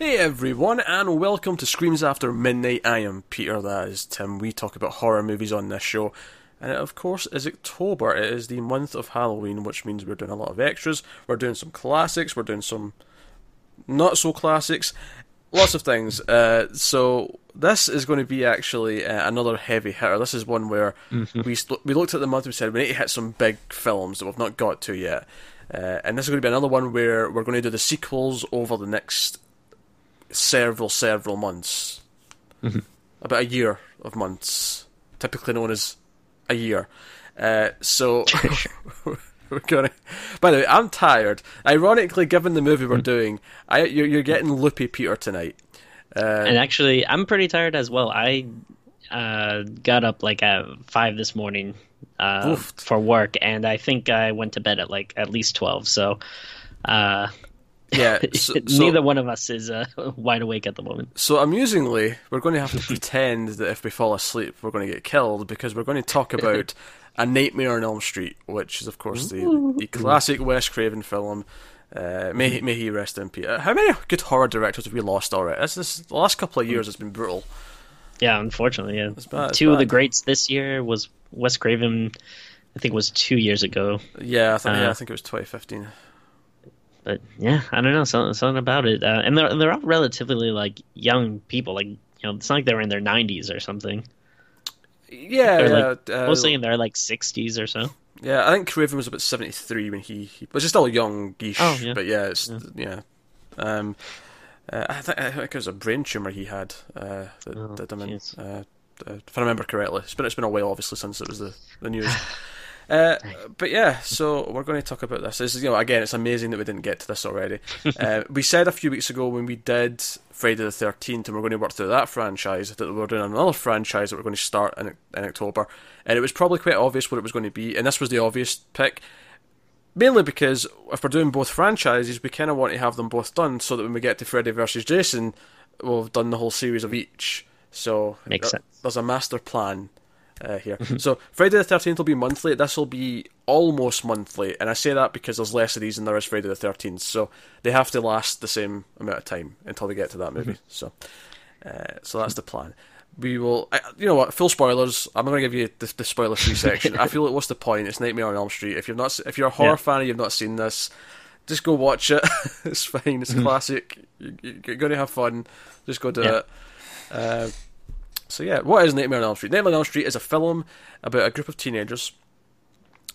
Hey everyone, and welcome to Screams After Midnight. I am Peter, that is Tim. We talk about horror movies on this show. And it, of course, is October. It is the month of Halloween, which means we're doing a lot of extras. We're doing some classics, we're doing some not so classics, lots of things. Uh, so, this is going to be actually uh, another heavy hitter. This is one where Mm-hmm. we, st- we looked at the month and we said we need to hit some big films that we've not got to yet. Uh, and this is going to be another one where we're going to do the sequels over the next several, several months. About a year of months, typically known as a year. Uh, so we're gonna. By the way, I'm tired. Ironically, given the movie we're doing, I you're, you're getting loopy Peter tonight. Uh, And actually, I'm pretty tired as well. I uh, got up like at five this morning uh, for work, and I think I went to bed at like at least twelve. So uh, yeah, so, so- neither one of us is uh, wide awake at the moment. So amusingly, we're going to have to pretend that if we fall asleep, we're going to get killed because we're going to talk about A Nightmare on Elm Street, which is of course the, the classic Wes Craven film. Uh, may he- may he rest in peace. Uh, How many good horror directors have we lost already? This, this the last couple of years has been brutal. Yeah, unfortunately, yeah. bad, it's Two of the greats this year was Wes Craven. I think it was two years ago. Yeah, I think yeah, Uh, I think it was 2015. But yeah, I don't know something, something about it. Uh, and they're they're all relatively like young people. Like you know, it's not like they're in their 90s or something. Yeah, They're yeah, like uh, mostly in their like 60s or so. yeah. I think Craven was about 73 when he, he was just still young-ish. Oh, yeah. But yeah, it's yeah. Um, uh, I, think, I think it was a brain tumor he had uh, that Oh, him in. jeez. Uh, uh, if I remember correctly, it's been it's been a while, obviously, since it was the the news. Uh, but yeah, so we're going to talk about this. This is, you know, again, it's amazing that we didn't get to this already. uh, we said a few weeks ago when we did Friday the Thirteenth, and we're going to work through that franchise that we're doing another franchise that we're going to start in, in October, and it was probably quite obvious what it was going to be, and this was the obvious pick. Mainly because if we're doing both franchises, we kind of want to have them both done so that when we get to Freddy versus Jason, we'll have done the whole series of each. So Makes sense. there's a master plan uh, here. so Friday the Thirteenth will be monthly. This will be almost monthly, and I say that because there's less of these than there is Friday the Thirteenth. So they have to last the same amount of time until we get to that movie. So, uh, so that's the plan. We will, I, you know what? Full spoilers. I'm not going to give you the, the spoiler-free section. I feel like what's the point? It's Nightmare on Elm Street. If you're not, if you're a horror Yeah. fan and you've not seen this, just go watch it. it's fine. It's a classic. You, you're going to have fun. Just go do Yeah. it. Uh, so yeah, what is Nightmare on Elm Street? Nightmare on Elm Street is a film about a group of teenagers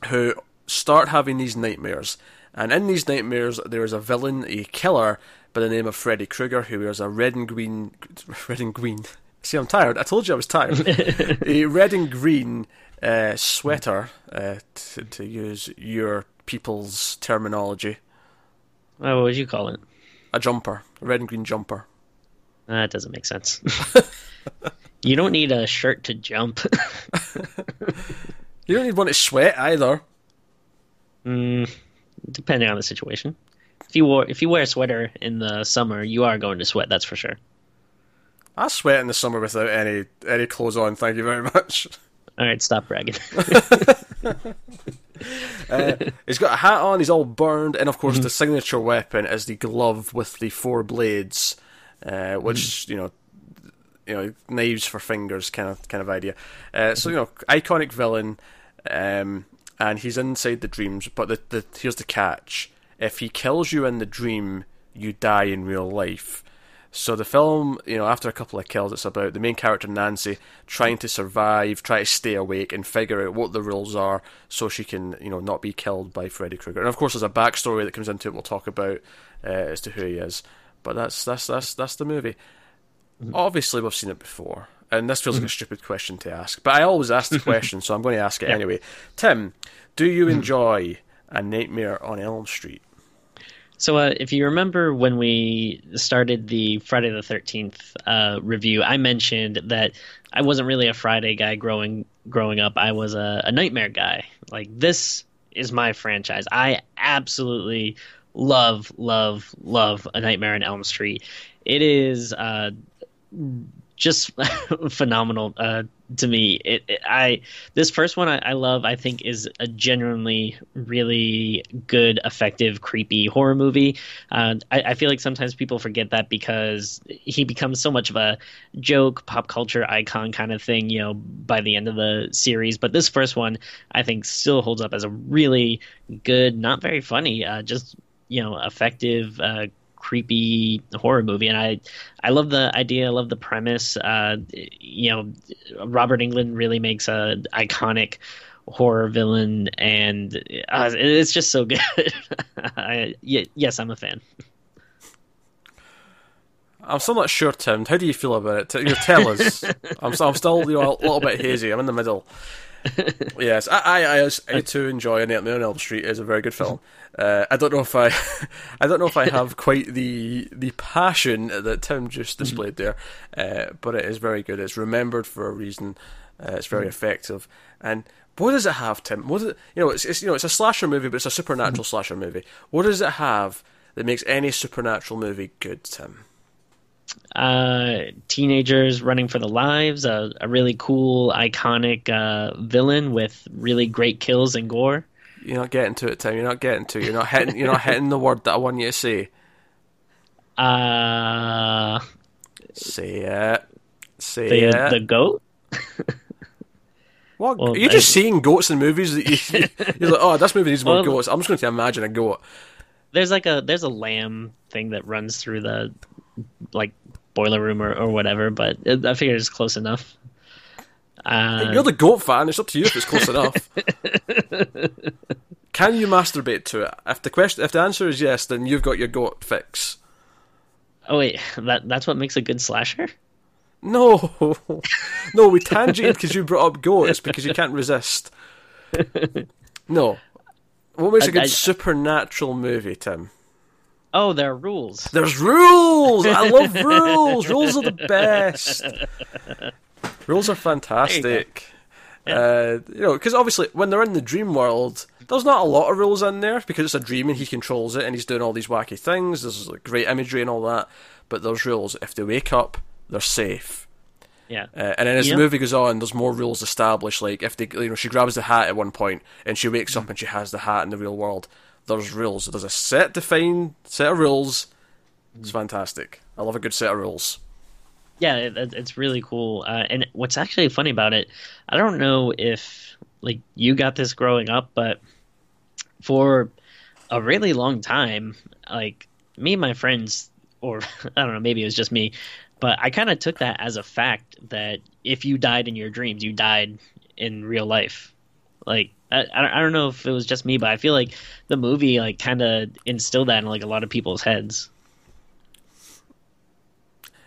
who start having these nightmares, and in these nightmares there is a villain, a killer by the name of Freddy Krueger, who wears a red and green, red and green. See, I'm tired. I told you I was tired. a red and green uh, sweater, uh, to, to use your people's terminology, Oh, what would you call it? a jumper, a red and green jumper. That doesn't make sense. you don't need a shirt to jump. You don't need one to sweat either. mm, depending on the situation. If you wore, if you wear a sweater in the summer, you are going to sweat. That's for sure. I sweat in the summer without any any clothes on. Thank you very much. All right, stop bragging. Uh, he's got a hat on. He's all burned, and of course, the signature weapon is the glove with the four blades, uh, which you know, you know, knives for fingers, kind of kind of idea. Uh, so you know, iconic villain, um, and he's inside the dreams. But the, the here's the catch: if he kills you in the dream, you die in real life. So the film, you know, after a couple of kills, it's about the main character Nancy trying to survive, try to stay awake, and figure out what the rules are so she can, you know, not be killed by Freddy Krueger. And of course, there's a backstory that comes into it. We'll talk about uh, as to who he is. But that's that's that's that's the movie. Obviously, we've seen it before, and this feels like a stupid question to ask. But I always ask the question, so I'm going to ask it anyway. Tim, do you enjoy A Nightmare on Elm Street? So, uh, if you remember when we started the Friday the Thirteenth uh, review, I mentioned that I wasn't really a Friday guy growing growing up. I was a, a Nightmare guy. Like this is my franchise. I absolutely love, love, love A Nightmare on Elm Street. It is uh, just phenomenal uh, to me. It, it, I this first one I, I, love. I think is a genuinely really good, effective, creepy horror movie. Uh, I, I, feel like sometimes people forget that because he becomes so much of a joke, pop culture icon kind of thing. You know, by the end of the series. But this first one, I think, still holds up as a really good, not very funny, uh, just you know, effective uh, creepy horror movie, and I I love the idea, I love the premise. Uh, you know, Robert Englund really makes a iconic horror villain, and uh, it's just so good. I, yes, I'm a fan. I'm still not sure, Tim. How do you feel about it? You tell us. I'm, I'm still, you know, a little bit hazy. I'm in the middle. Yes, I, I, I, I too enjoy Nightmare on Elm Street. It's a very good film. Uh, I don't know if I, I don't know if I have quite the the passion that Tim just displayed there, uh, but it is very good. It's remembered for a reason. Uh, it's very effective. And what does it have, Tim? What is it, you know? It's, it's you know it's a slasher movie, but it's a supernatural slasher movie. What does it have that makes any supernatural movie good, Tim? Uh, teenagers running for the lives, a, a really cool, iconic uh, villain with really great kills and gore. You're not getting to it, Tim. You're not getting to. It. You're not hitting. You're not hitting the word that I want you to say. Uh, say it. Say the, it. The goat. What? Well, you're just I, seeing goats in movies that you, you're like, oh, this movie needs more well, goats. I'm just going to imagine a goat. There's like a there's a lamb thing that runs through the like boiler room or, or whatever, but it, I figured it's close enough. Uh, You're the goat fan. It's up to you if it's close enough. Can you masturbate to it? If the question, if the answer is yes, then you've got your goat fix. Oh wait, that that's what makes a good slasher. No, no, we tangented because you brought up goats because you can't resist. No, what makes a good I, supernatural movie, Tim? Oh, there are rules. There's rules. I love rules. rules are the best. Rules are fantastic. You, yeah. uh, you know, because obviously when they're in the dream world, there's not a lot of rules in there because it's a dream and he controls it and he's doing all these wacky things. There's like, great imagery and all that, but there's rules. If they wake up, they're safe. Yeah. Uh, and then as the movie goes on, there's more rules established. Like if they, you know, she grabs the hat at one point and she wakes mm. up and she has the hat in the real world there's rules. There's a set defined set of rules. It's fantastic. I love a good set of rules. Yeah, it, it's really cool. Uh, and what's actually funny about it, I don't know if like you got this growing up, but for a really long time, like me and my friends, or I don't know, maybe it was just me, but I kind of took that as a fact that if you died in your dreams, you died in real life. Like I, I don't know if it was just me, but I feel like the movie like kind of instilled that in like a lot of people's heads.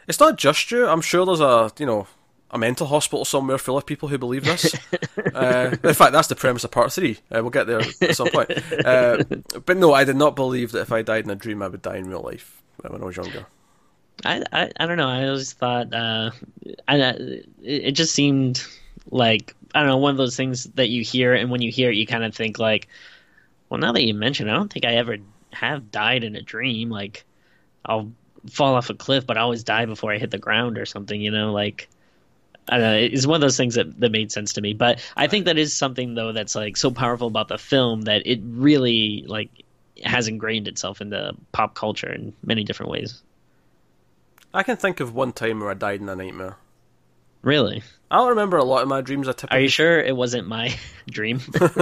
It's not just you. I'm sure there's a you know a mental hospital somewhere full of people who believe this. uh, in fact, that's the premise of part three. Uh, we'll get there at some point. Uh, but no, I did not believe that if I died in a dream, I would die in real life when I was younger. I, I, I don't know. I always thought uh, I, it just seemed like I don't know, one of those things that you hear, and when you hear it, you kind of think like, well, now that you mention, it, I don't think I ever have died in a dream. Like, I'll fall off a cliff, but I always die before I hit the ground or something. You know, like. I don't know. It's one of those things that, that made sense to me, but I think that is something though that's like so powerful about the film that it really like has ingrained itself into pop culture in many different ways. I can think of one time where I died in a nightmare. Really? I don't remember a lot of my dreams. I typically... Are you sure it wasn't my dream? uh,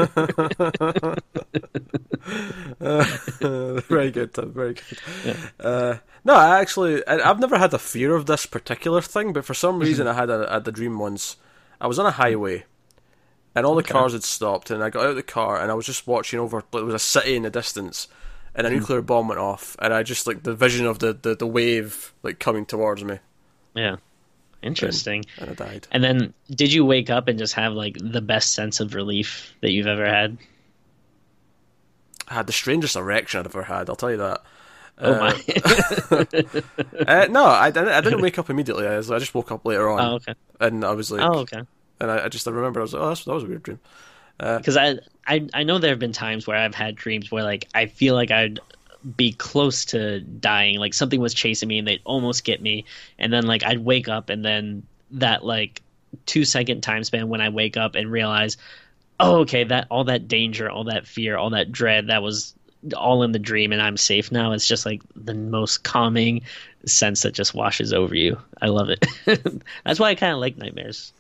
very good, Tim. Very good. Yeah. Uh, no, I actually, I, have never had a fear of this particular thing, but for some reason, I had a, had a dream once. I was on a highway, and all the okay. cars had stopped, and I got out of the car, and I was just watching over. There was a city in the distance, and a hmm. nuclear bomb went off, and I just like the vision of the, the, the wave like coming towards me. Yeah. Interesting. And, I died. And then, did you wake up and just have like the best sense of relief that you've ever had? I had the strangest erection I've ever had. I'll tell you that. Oh uh, my! uh, no, I, didn't. I didn't wake up immediately. I, just woke up later on. Oh, okay. And I was like, oh, okay. And I, I just I remember I was like, oh, that was a weird dream. Because uh, I, I I know there have been times where I've had dreams where like I feel like I'd be close to dying. Like something was chasing me and they'd almost get me. And then like I'd wake up and then that like two second time span when I wake up and realize, oh, okay, that all that danger, all that fear, all that dread, that was all in the dream and I'm safe now. It's just like the most calming sense that just washes over you. I love it. That's why I kind of like nightmares.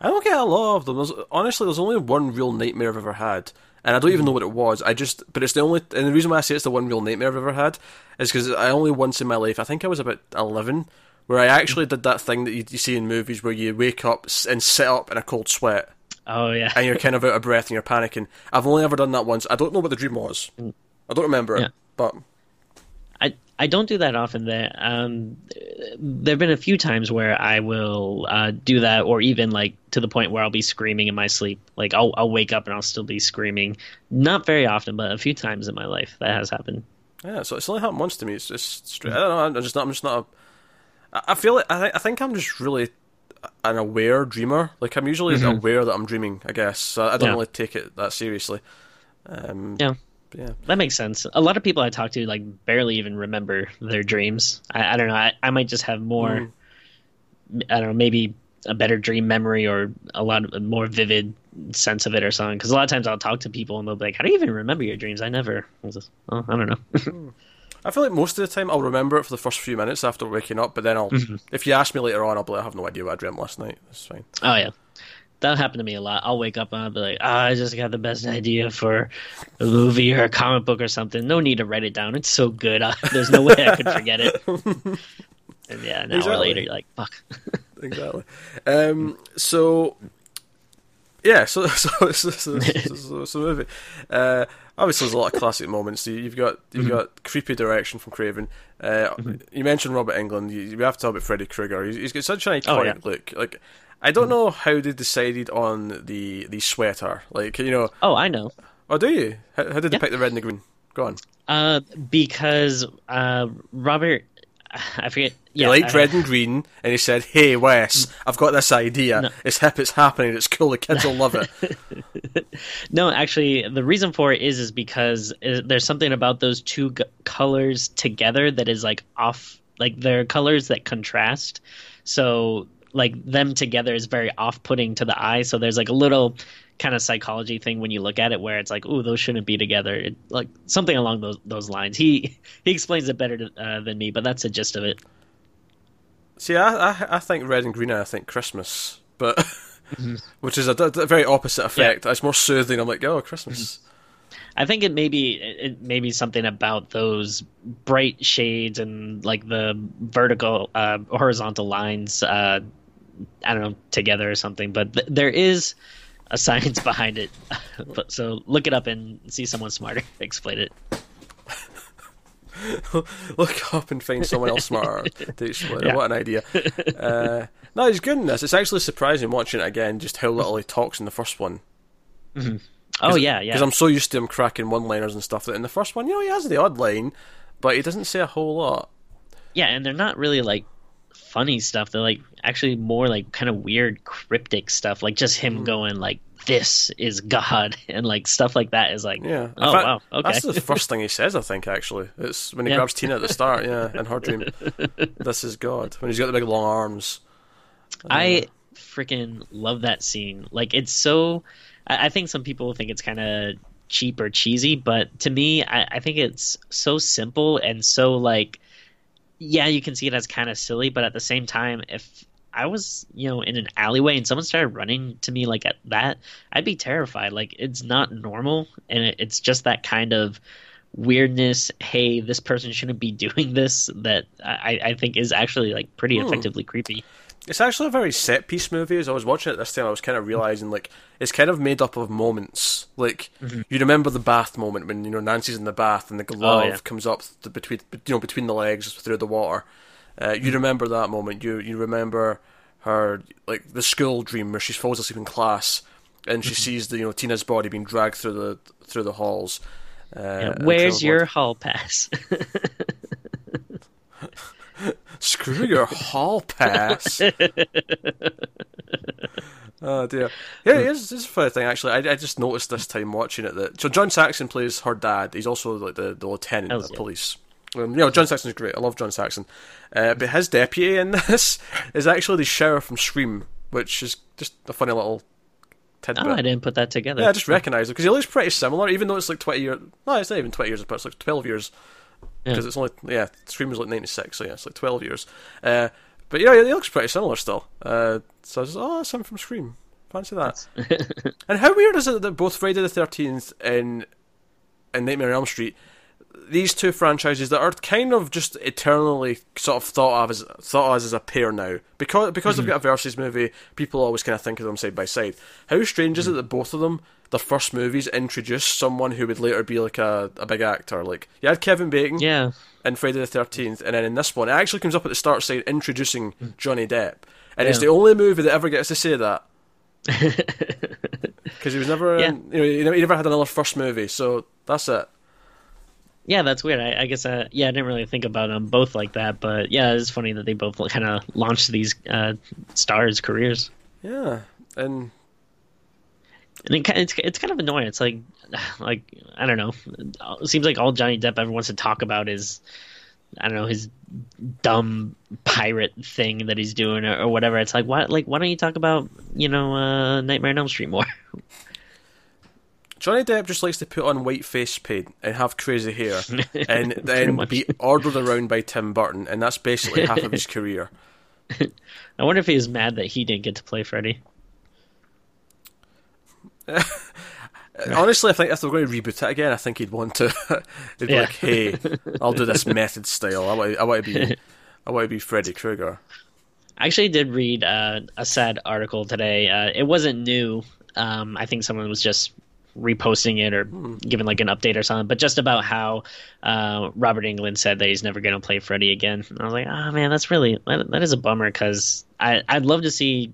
I don't get a lot of them. There's, honestly, there's only one real nightmare I've ever had, and I don't even mm-hmm. know what it was. I just, but it's the only, and the reason why I say it's the one real nightmare I've ever had is because I only once in my life, I think I was about eleven, where I actually did that thing that you, you see in movies where you wake up and sit up in a cold sweat. Oh yeah, and you're kind of out of breath and you're panicking. I've only ever done that once. I don't know what the dream was. Mm. I don't remember Yeah. it, but I don't do that often. There, um, there've been a few times where I will uh, do that, or even like to the point where I'll be screaming in my sleep. Like I'll I'll wake up and I'll still be screaming. Not very often, but a few times in my life that has happened. Yeah, so it's only happened once to me. It's just straight. I don't know. I'm just not. I'm just not. A, I- feel like I, thi- I think I'm just really an aware dreamer. Like I'm usually aware that I'm dreaming. I guess so I don't Yeah. really take it that seriously. Um, Yeah. Yeah. That makes sense. A lot of people I talk to like barely even remember their dreams. I, I don't know. I, I might just have more. Mm. I don't know. Maybe a better dream memory or a lot of, more vivid sense of it or something. Because a lot of times I'll talk to people and they'll be like, "How do you even remember your dreams?" I never. I just, oh, I don't know. Hmm. I feel like most of the time I'll remember it for the first few minutes after waking up, but then I'll. Mm-hmm. If you ask me later on, I'll be like, I have no idea what I dreamt last night. That's fine. Oh yeah, that happened to me a lot. I'll wake up and I'll be like, "Ah, I just got the best idea for a movie or a comic book or something. No need to write it down. It's so good. Uh, there's no way I could forget it." and yeah, an hour later, you're like, "Fuck." exactly. Um, so, yeah, so so so, so, so, so, movie. Uh, obviously, there's a lot of classic moments. You- You've got you've got creepy direction from Craven. Uh, You mentioned Robert Englund. You, you have to talk about Freddy Krueger. He's, he's got such an iconic Oh, yeah. look. Like, I don't know how they decided on the the sweater. Like, you know, oh, I know. oh, do you? How, how did they Yeah. pick the red and the green? Go on. Uh, because uh, Robert, I forget. Yeah, He liked red and green, and he said, "Hey Wes, I've got this idea. No. It's hip. It's happening. It's cool. The kids will love it." No, actually, the reason for it is is because uh, there's something about those two g- colors together that is like off. Like they're colors that contrast. So like them together is very off-putting to the eye. So there's like a little kind of psychology thing when you look at it where it's like, oh, those shouldn't be together. It, like something along those those lines. He he explains it better to, uh, than me, but that's the gist of it. See, I, I I think red and green, and I think Christmas, but which is a very opposite effect. It's more soothing. I'm like, oh, Christmas. I think it may be it it may be something about those bright shades and like the vertical uh, horizontal lines. Uh, I don't know together or something, but th- there is a science behind it. so look it up and see someone smarter explain it. Look up and find someone else smarter to explain. it. What an idea! Uh, no, he's good in this. It's actually surprising watching it again, just how little he talks in the first one. Oh yeah, yeah. Because I'm so used to him cracking one-liners and stuff that in the first one, you know, he has the odd line, but he doesn't say a whole lot. Yeah, and they're not really like funny stuff. They're like actually more like kind of weird cryptic stuff, like just him Hmm. going like this is God and like stuff like that is like Yeah. oh fact, wow okay That's the first thing he says, I think, actually. It's when he Yeah. grabs Tina at the start, yeah, in her dream. this is God. When he's got the big long arms. I freaking love that scene. Like it's so. I, I think some people think it's kind of cheap or cheesy, but to me, I, I think it's so simple and so like. Yeah, you can see it as kind of silly, but at the same time, if I was, you know, in an alleyway and someone started running to me like at that, I'd be terrified. Like it's not normal, and it, it's just that kind of weirdness. Hey, this person shouldn't be doing this. That I, I think is actually like pretty hmm. effectively creepy. It's actually a very set piece movie. As I was watching it this time, I was kind of realizing like it's kind of made up of moments. Like you remember the bath moment when you know Nancy's in the bath and the glove yeah. comes up between you know between the legs through the water. Uh, you remember that moment. You you remember her like the school dream where she falls asleep in class and she sees the you know Tina's body being dragged through the through the halls. Uh, Yeah, Where's your hall pass? screw your hall pass? Oh dear. Yeah, it's, it's a funny thing actually. I, I just noticed this time watching it that so John Saxon plays her dad. He's also like the, the lieutenant of the police. Um, you know, John Saxon's great. I love John Saxon. Uh, but his deputy in this is actually the sheriff from Scream, which is just a funny little tidbit. Oh, I didn't put that together. Yeah, I just recognised it because he looks pretty similar, even though it's like twenty years. No, it's not even twenty years apart. It's like twelve years because yeah. it's only yeah. Scream was like ninety six, so yeah, it's like twelve years. Uh, but yeah, it looks pretty similar still. Uh, so I was like, oh, that's him from Scream. Fancy that. and how weird is it that both Friday the Thirteenth and and Nightmare on Elm Street these two franchises that are kind of just eternally sort of thought of as thought of as a pair now because because mm-hmm. they've got a versus movie. People always kind of think of them side by side. How strange mm-hmm. is it mm-hmm. that both of them, their first movies, introduced someone who would later be like a, a big actor? Like you had Kevin Bacon, yeah, in Friday the Thirteenth, and then in this one, it actually comes up at the start saying introducing mm. Johnny Depp, and yeah. it's the only movie that ever gets to say that. Because he was never, yeah. you know, he never, he never had another first movie, so that's it. Yeah, that's weird. I, I guess, uh, yeah, I didn't really think about them both like that, but yeah, it's funny that they both kind of launched these uh, stars' careers. Yeah, and and it, it's it's kind of annoying. It's like, like I don't know. It seems like all Johnny Depp ever wants to talk about is, I don't know, his dumb pirate thing that he's doing or, or whatever. It's like, why, like, why don't you talk about, you know, uh, Nightmare on Elm Street more? Johnny Depp just likes to put on white face paint and have crazy hair, and then be ordered around by Tim Burton, and that's basically half of his career. I wonder if he was mad that he didn't get to play Freddy. Honestly, I think if they're going to reboot it again, I think he'd want to. he'd be yeah. like, "Hey, I'll do this method style. I want, I want to be, I want to be Freddy Krueger." I actually did read uh, a sad article today. Uh, it wasn't new. Um, I think someone was just reposting it or hmm. giving like an update or something, but just about how uh, Robert Englund said that he's never going to play Freddy again. And I was like, oh man, that's really that, that is a bummer because I I'd love to see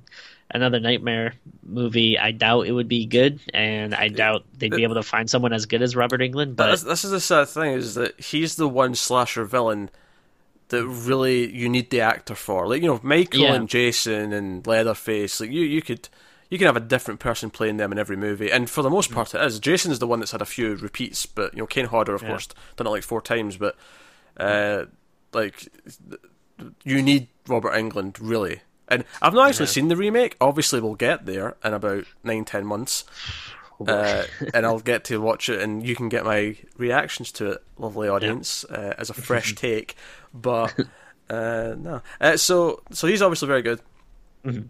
another Nightmare movie. I doubt it would be good, and I doubt they'd be able to find someone as good as Robert Englund. But this, this is the sad thing is that he's the one slasher villain that really you need the actor for. Like you know, Michael yeah. and Jason and Leatherface. Like you, you could you can have a different person playing them in every movie, and for the most part, it is. Jason is the one that's had a few repeats, but you know, Kane Hodder, of yeah. course, done it like four times. But uh, like, you need Robert Englund really, and I've not actually yeah. seen the remake. Obviously, we'll get there in about nine, ten months. Uh, and I'll get to watch it, and you can get my reactions to it, lovely audience, yeah. uh, as a fresh take. But uh, no, uh, so so he's obviously very good. Mm-hmm.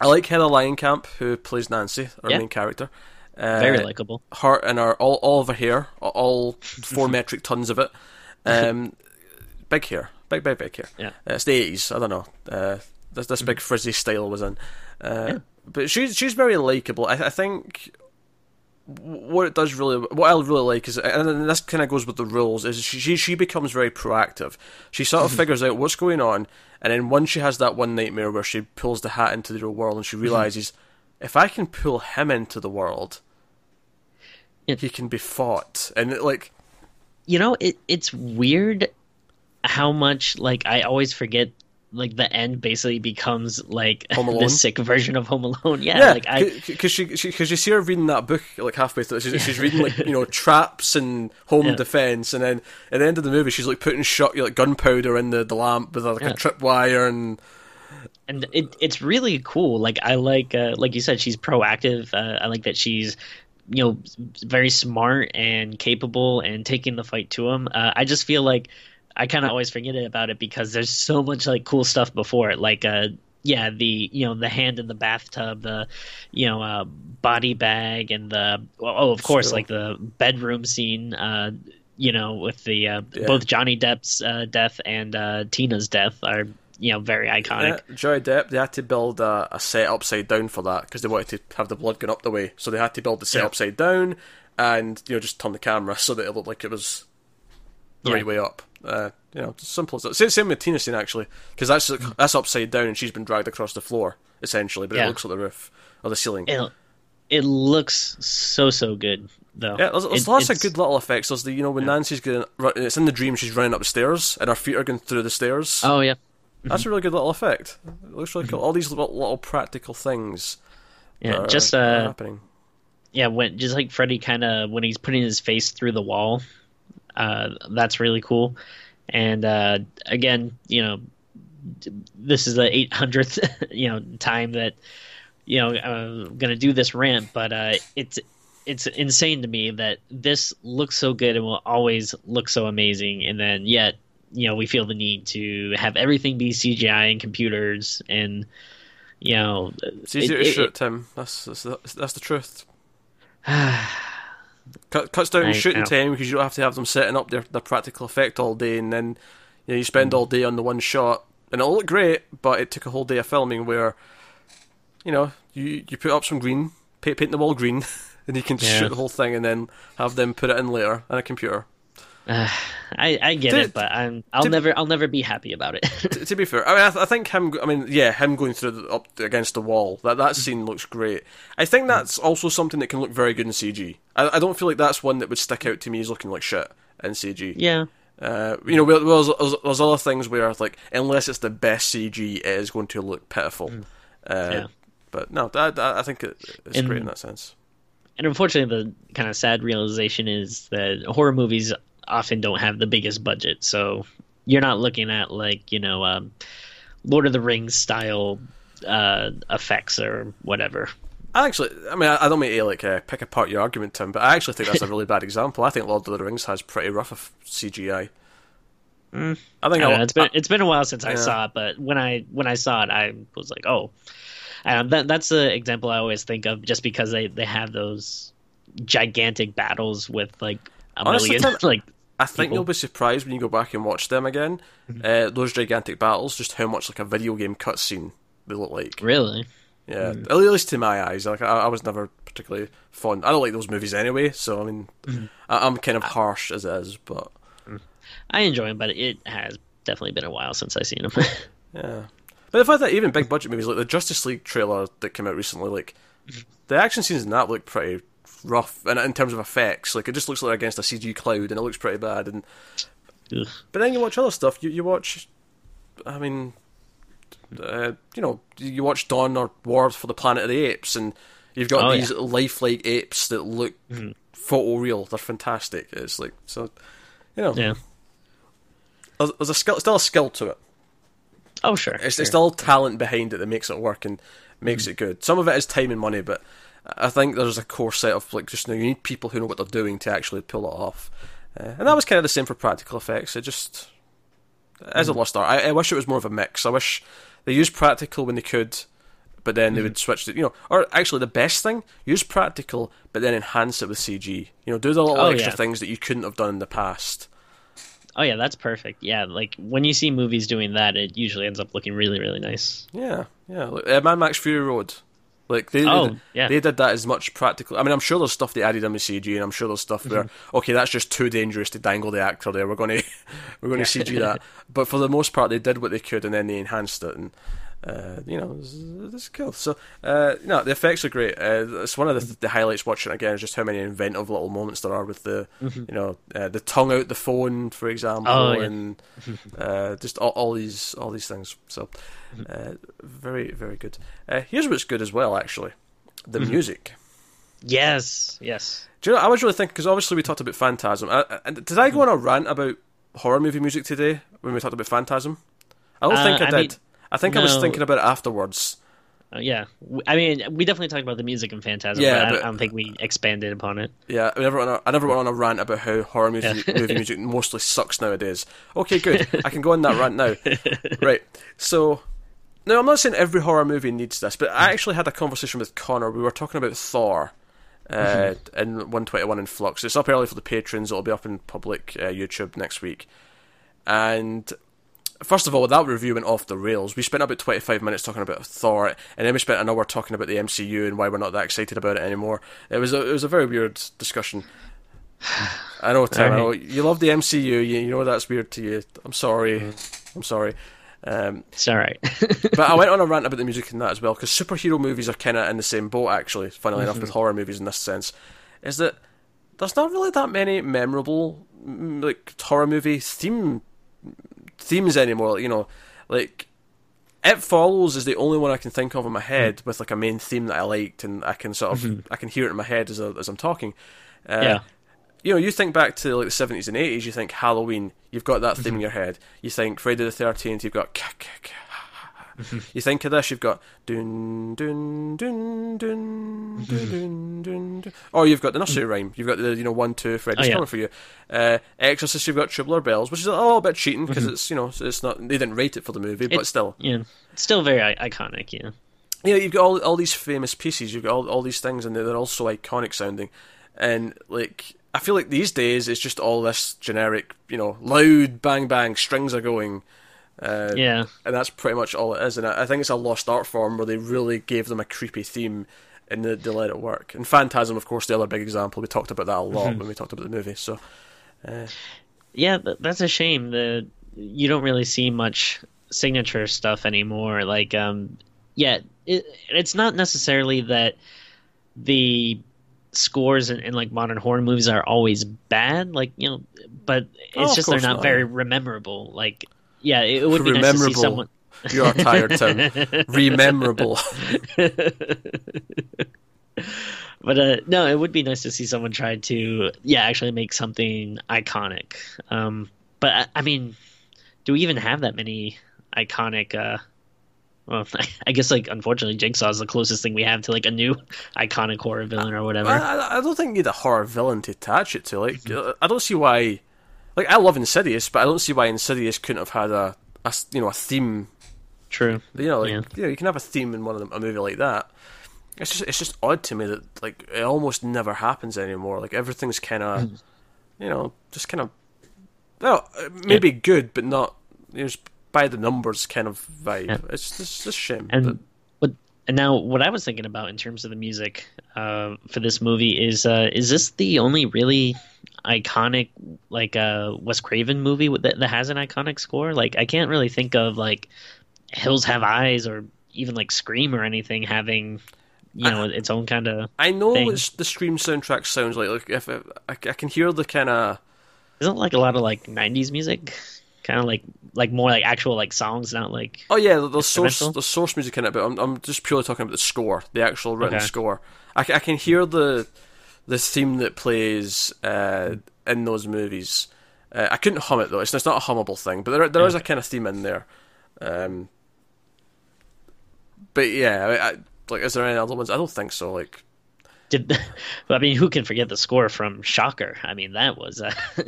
I like Heather Langenkamp, who plays Nancy, our yeah. main character. Uh, Very likable. Her and our all, all of her hair, all four metric tons of it. Um, big hair, big big big hair. Yeah, uh, it's the eighties. I don't know. This this big mm-hmm. frizzy style was in. Uh, yeah. But she's she's very likable. I, I think what it does really, what I really like is, and this kind of goes with the rules, is she she becomes very proactive. She sort of mm-hmm. figures out what's going on, and then once she has that one nightmare where she pulls the hat into the real world, and she mm-hmm. realizes, if I can pull him into the world, it, he can be fought, and it, like, you know, it it's weird how much like I always forget like the end basically becomes like the sick version of Home Alone. Yeah, yeah like I because she because you see her reading that book like halfway through. She's, she's reading like you know traps and home yeah. defense, and then at the end of the movie, she's like putting shot like gunpowder in the, the lamp with like yeah. a tripwire and. And it it's really cool. Like I like uh, like you said, she's proactive. Uh, I like that she's you know very smart and capable and taking the fight to him. Uh, I just feel like I kind of always forget about it because there's so much like cool stuff before it, like uh yeah the you know the hand in the bathtub the you know uh, body bag and the oh of course like the bedroom scene uh you know with the uh, yeah. both Johnny Depp's uh, death and uh, Tina's death are you know very iconic. Yeah, Johnny Depp they had to build a, a set upside down for that because they wanted to have the blood going up the way, so they had to build the set yeah. upside down and you know just turn the camera so that it looked like it was the right way up. Uh, you know, simple as that. Same, same with Tina Scene actually, because that's that's upside down and she's been dragged across the floor essentially, but yeah. it looks like the roof or the ceiling. It, it looks so so good though. Yeah, there's, there's it, lots of good little effects. There's the you know when yeah. Nancy's going, it's in the dream she's running up the stairs and her feet are going through the stairs. Oh yeah, that's mm-hmm. a really good little effect. It looks really cool. All these little, little practical things Yeah, just uh, happening. yeah, when just like Freddy kind of when he's putting his face through the wall, uh, that's really cool. And uh, again, you know, this is the 800th you know time that you know I'm gonna do this rant, but uh, it's it's insane to me that this looks so good and will always look so amazing, and then yet you know we feel the need to have everything be CGI and computers and you know It's easier it- to it- shoot, Tim. That's, that's that's the truth. Cut, cuts down I- shooting I- time because you don't have to have them setting up their, their practical effect all day, and then you, know, you spend all day on the one shot, and it'll look great, but it took a whole day of filming where, you know, you you put up some green, paint, paint the wall green, and you can Yeah. shoot the whole thing, and then have them put it in later on a computer. Uh, I, I get To- it, but I'm I'll to- never I'll never be happy about it. to, to be fair, I mean, I, th- I think him. I mean, yeah, him going through the, up against the wall. That that scene looks great. I think that's also something that can look very good in CG. I, I don't feel like that's one that would stick out to me as looking like shit in CG. yeah, Uh, you know, there's, there's, other things where like unless it's the best CG, it is going to look pitiful. Uh, Mm. Yeah. But no, that, that- I think it, it's And- great in that sense. and unfortunately, the kind of sad realization is that horror movies often don't have the biggest budget, so you're not looking at like you know um, Lord of the Rings style uh, effects or whatever. I actually, I mean, I, I don't mean to like uh, pick apart your argument, Tim, but I actually think that's a really bad example. I think Lord of the Rings has pretty rough of CGI. I think I know, it's been it's been a while since I saw it, but when I when I saw it, I was like, oh, um, that that's the example I always think of, just because they they have those gigantic battles with like a Honestly, million Tim, like I think people. you'll be surprised when you go back and watch them again. Mm-hmm. Uh, those gigantic battles, just how much like a video game cutscene they look like. really. Yeah, hmm. at least to my eyes. Like I, I was never particularly fond. I don't like those movies anyway. So I mean, mm-hmm. I, I'm kind of harsh as it is, but mm. I enjoy them, but it has definitely been a while since I've seen them. yeah. But the fact that even big budget movies like the Justice League trailer that came out recently, like mm-hmm. the action scenes in that look pretty rough, and in terms of effects, like it just looks like against a CG cloud, and it looks pretty bad. And Ugh. But then you watch other stuff. You you watch, I mean, uh, you know, you watch Dawn or War for the Planet of the Apes, and you've got Oh, these yeah. lifelike apes that look photoreal. They're fantastic. It's like so, you know, yeah. there's, there's a skill, still a skill to it. Oh sure. It's, sure. it's still talent behind it that makes it work and makes it good. Some of it is time and money, but I think there's a core set of like just you, know, you need people who know what they're doing to actually pull it off. Uh, and that was kind of the same for practical effects. It just as a lost art. I, I wish it was more of a mix. I wish they used practical when they could, but then they would switch to you know. Or actually, the best thing use practical, but then enhance it with CG. You know, do the little Oh, extra yeah. things that you couldn't have done in the past. Oh yeah, that's perfect. Yeah, like when you see movies doing that, it usually ends up looking really really nice. Yeah, yeah. Like, uh, Mad Max Fury Road. Like they, Oh, they, yeah. they did that as much practical. I mean, I'm sure there's stuff they added in the CG, and I'm sure there's stuff where Mm-hmm. okay, that's just too dangerous to dangle the actor there. We're going to we're going to CG that. But for the most part, they did what they could, and then they enhanced it, and uh, you know, it's, it's cool. So, uh, you know, the effects are great. Uh, it's one of the, the highlights watching it again is just how many inventive little moments there are with the, you know, uh, the tongue out the phone, for example, Mm-hmm. Oh, yeah. and uh, just all, all these all these things. So, uh, very very good. Uh, here's what's good as well, actually, the Mm-hmm. music. Yes, yes. Do you know? I was really thinking because obviously we talked about Phantasm. I, I, did I go on a rant about horror movie music today when we talked about Phantasm? I don't think I, I did. mean, I think I was thinking about it afterwards. Uh, yeah, I mean, we definitely talked about the music in Phantasm, Yeah, but, I- but- I don't think we expanded upon it. Yeah, I never, went on a, I never went on a rant about how horror music, movie music mostly sucks nowadays. Okay, good. I can go on that rant now. Right. So, no, I'm not saying every horror movie needs this, but I actually had a conversation with Connor. We were talking about Thor uh, in 121 in Flux. It's up early for the patrons. It'll be up in public uh, YouTube next week. And first of all, that review went off the rails. We spent about 25 minutes talking about Thor, and then we spent an hour talking about the MCU and why we're not that excited about it anymore. It was a, it was a very weird discussion. I know, Tim. I know you love the MCU. You, you know that's weird to you. I'm sorry. I'm sorry. Um, It's all right. but I went on a rant about the music in that as well because superhero movies are kind of in the same boat. Actually, funnily enough, with horror movies in this sense, is that there's not really that many memorable like horror movie theme themes anymore. You know, like It Follows is the only one I can think of in my head with like a main theme that I liked, and I can sort of Mm-hmm. I can hear it in my head as, I, as I'm talking. Uh, Yeah. You know, you think back to like the seventies and eighties. You think Halloween, you've got that Mm-hmm. theme in your head. You think Friday the Thirteenth, you've got. ka- ka- Mm-hmm. You think of this, you've got dun dun dun dun dun dun dun, or you've got the nursery rhyme. You've got the you know one two Freddy's Oh, yeah. coming for you. Uh, Exorcist, you've got Tubular Bells, which is a little bit cheating because Mm-hmm. it's you know it's not they didn't rate it for the movie, but still. Yeah, it's still very I- iconic. Yeah. Yeah, you've got all all these famous pieces. You've got all all these things, and they're all so iconic sounding. And like, I feel like these days it's just all this generic, you know, loud bang bang strings are going. Uh, Yeah. and that's pretty much all it is. And I, I think it's a lost art form where they really gave them a creepy theme and they, they let it work. And Phantasm, of course, the other big example. We talked about that a lot Mm-hmm. when we talked about the movie. So, Yeah, that's a shame. The you don't really see much signature stuff anymore. Like, um, yeah, it, it's not necessarily that the scores in, in like modern horror movies are always bad. Like, you know, but Oh, it's of just they're not not. very memorable. Like, yeah, it, would be nice to see someone. you are tired, Tim. Rememberable. But uh, no, it would be nice to see someone try to, yeah, actually make something iconic. Um, but I, I mean, do we even have that many iconic? Uh, well, I guess like unfortunately, Jigsaw is the closest thing we have to like a new iconic horror villain or whatever. I, I- I don't think you need a horror villain to attach it to. Like, uh, I don't see why. Like, I love Insidious, but I don't see why Insidious couldn't have had a, you know, a theme. True. You know, like, Yeah. you know, you can have a theme in one of them, a movie like that. It's just, it's just odd to me that like it almost never happens anymore. Like everything's kind of, Hmm. you know, just kind of, well, maybe good, but not, you know, just by the numbers kind of vibe. Yeah. It's just, just a shame. And but-? And now, what I was thinking about in terms of the music uh, for this movie is: uh, is this the only really iconic like uh, Wes Craven movie that, that has an iconic score? Like, I can't really think of like Hills Have Eyes or even like Scream or anything having you know its own kind of. I know thing. what the Scream soundtrack sounds like. Like if it, I, I can hear the kind of Isn't like a lot of like '90s music? Kind of like like more like actual like songs, not like oh yeah, the, the source the source music in it. But I'm I'm just purely talking about the score, the actual written Okay. score. I, I can hear the the theme that plays uh, in those movies. Uh, I couldn't hum it though. It's, it's not a hummable thing, but there there is a kind of theme in there. Um, but yeah, I, I, like is there any other ones? I don't think so. Like did. I mean, who can forget the score from Shocker? I mean, that was. Uh,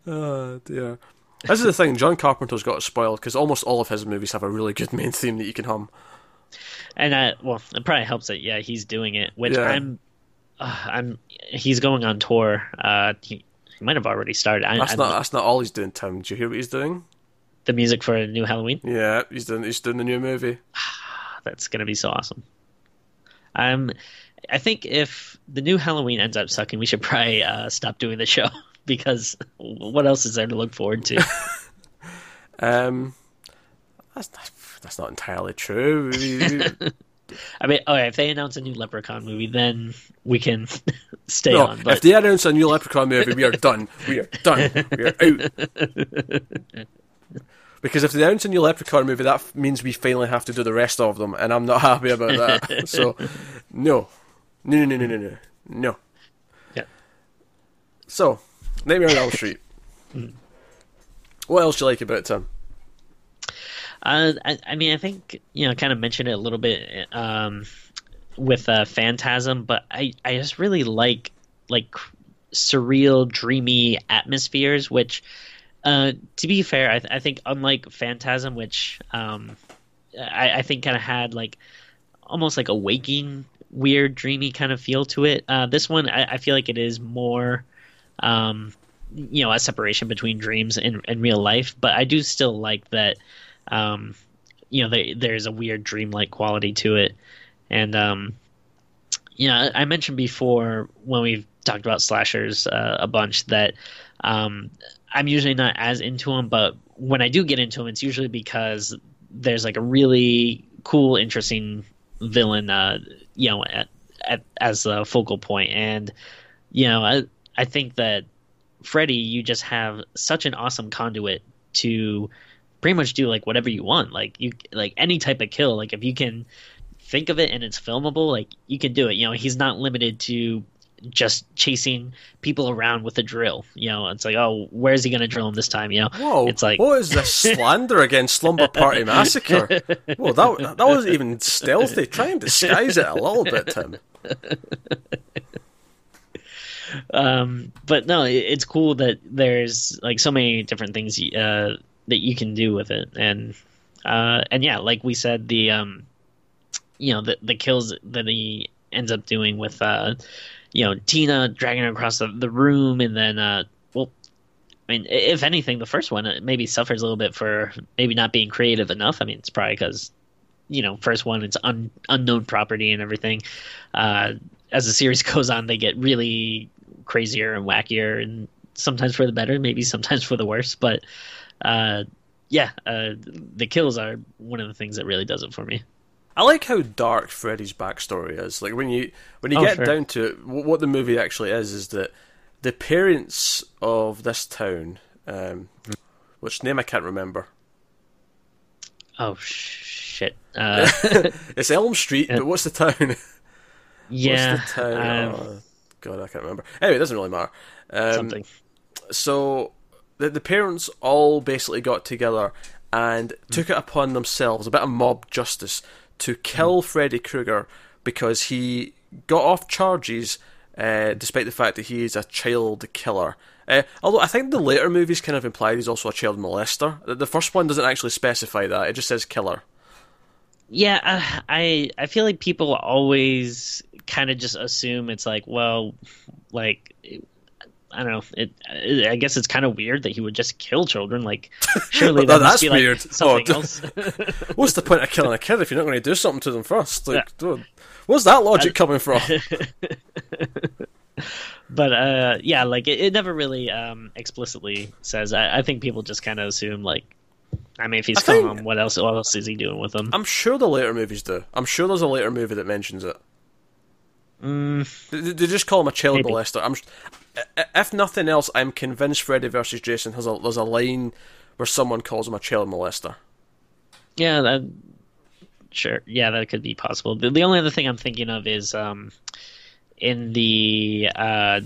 Oh dear. This is the thing. John Carpenter's got it spoiled because almost all of his movies have a really good main theme that you can hum. and uh, well, it probably helps that yeah he's doing it, which Yeah. I'm. Uh, I'm. He's going on tour. Uh, he, he might have already started. I, That's I'm- not that's not all he's doing, Tim. Do you hear what he's doing? the music for a new Halloween. Yeah, he's doing he's doing the new movie. That's gonna be so awesome. Um, I think if the new Halloween ends up sucking, we should probably uh, stop doing the show because what else is there to look forward to? Um, that's not, that's not entirely true. I mean, okay, if they announce a new Leprechaun movie, then we can stay no, on. But if they announce a new Leprechaun movie, we are done. We are done. We are out. Because if they announce a new Leprechaun movie, that means we finally have to do the rest of them, and I'm not happy about that. so, no, no, no, no, no, no, no. Yeah. So, Nightmare on Elm Street. what else do you like about it, Tim? Uh, I, I mean, I think you know, kind of mentioned it a little bit um, with uh, Phantasm, but I, I just really like like surreal, dreamy atmospheres. Which, uh, to be fair, I, I think unlike Phantasm, which um, I, I think kind of had like almost like a waking, weird, dreamy kind of feel to it. Uh, this one, I, I feel like it is more. Um, you know, a separation between dreams and, and real life, but I do still like that um, you know, there, there's a weird dreamlike quality to it. And, um, you know, I I mentioned before when we've talked about slashers uh, a bunch that um, I'm usually not as into them, but when I do get into them, it's usually because there's like a really cool, interesting villain, uh, you know, at, at, as a focal point. And, you know, I, I think that Freddy, you just have such an awesome conduit to pretty much do like whatever you want. Like you like any type of kill. Like if you can think of it and it's filmable, like you can do it. You know, he's not limited to just chasing people around with a drill. You know, it's like, oh, where's he going to drill him this time? You know, Whoa! it's like, what is this slander against Slumber Party Massacre? Whoa, that that wasn't even stealthy. Try and disguise it a little bit, Tim. um, but no, it, it's cool that there's like so many different things uh, that you can do with it, and uh, and yeah, like we said, the um, you know, the the kills that he ends up doing with uh, you know, Tina dragging her across the, the room, and then uh, well, I mean, if anything, the first one uh, maybe suffers a little bit for maybe not being creative enough. I mean, it's probably because you know, first one it's un, unknown property and everything. Uh, as the series goes on, they get really crazier and wackier, and sometimes for the better, maybe sometimes for the worse. But uh, yeah, uh, the kills are one of the things that really does it for me. I like how dark Freddy's backstory is. Like when you when you Oh, get sure. down to it, what the movie actually is is that the parents of this town, um, which name I can't remember. Oh shit! Uh, It's Elm Street, but what's the town? yeah, what's the town? um, Oh, God, I can't remember. Anyway, it doesn't really matter. Um, something. so the the parents all basically got together and took it upon themselves, a bit of mob justice, to kill Freddy Krueger because he got off charges, uh, despite the fact that he is a child killer. Uh, although I think the later movies kind of imply he's also a child molester. The- The first one doesn't actually specify that; it just says killer. Yeah, uh, I I feel like people always kind of just assume it's like, well, like I don't know. It I guess it's kind of weird that he would just kill children. Like, surely that that's be like weird. something Oh, else. What's the point of killing a kid if you're not going to do something to them first? Like, dude, where's that logic coming from? but uh, yeah, like it, it never really um, explicitly says. I, I think people just kind of assume like, I mean, if he's killing them, what else? What else is he doing with them? I'm sure the later movies do. I'm sure there's a later movie that mentions it. Mm, They, they just call him a child Maybe. molester. I'm, if nothing else, I'm convinced Freddy vs. Jason has a there's a line where someone calls him a child molester. yeah, that sure. Yeah, that could be possible. The, the only other thing I'm thinking of is um, in the uh,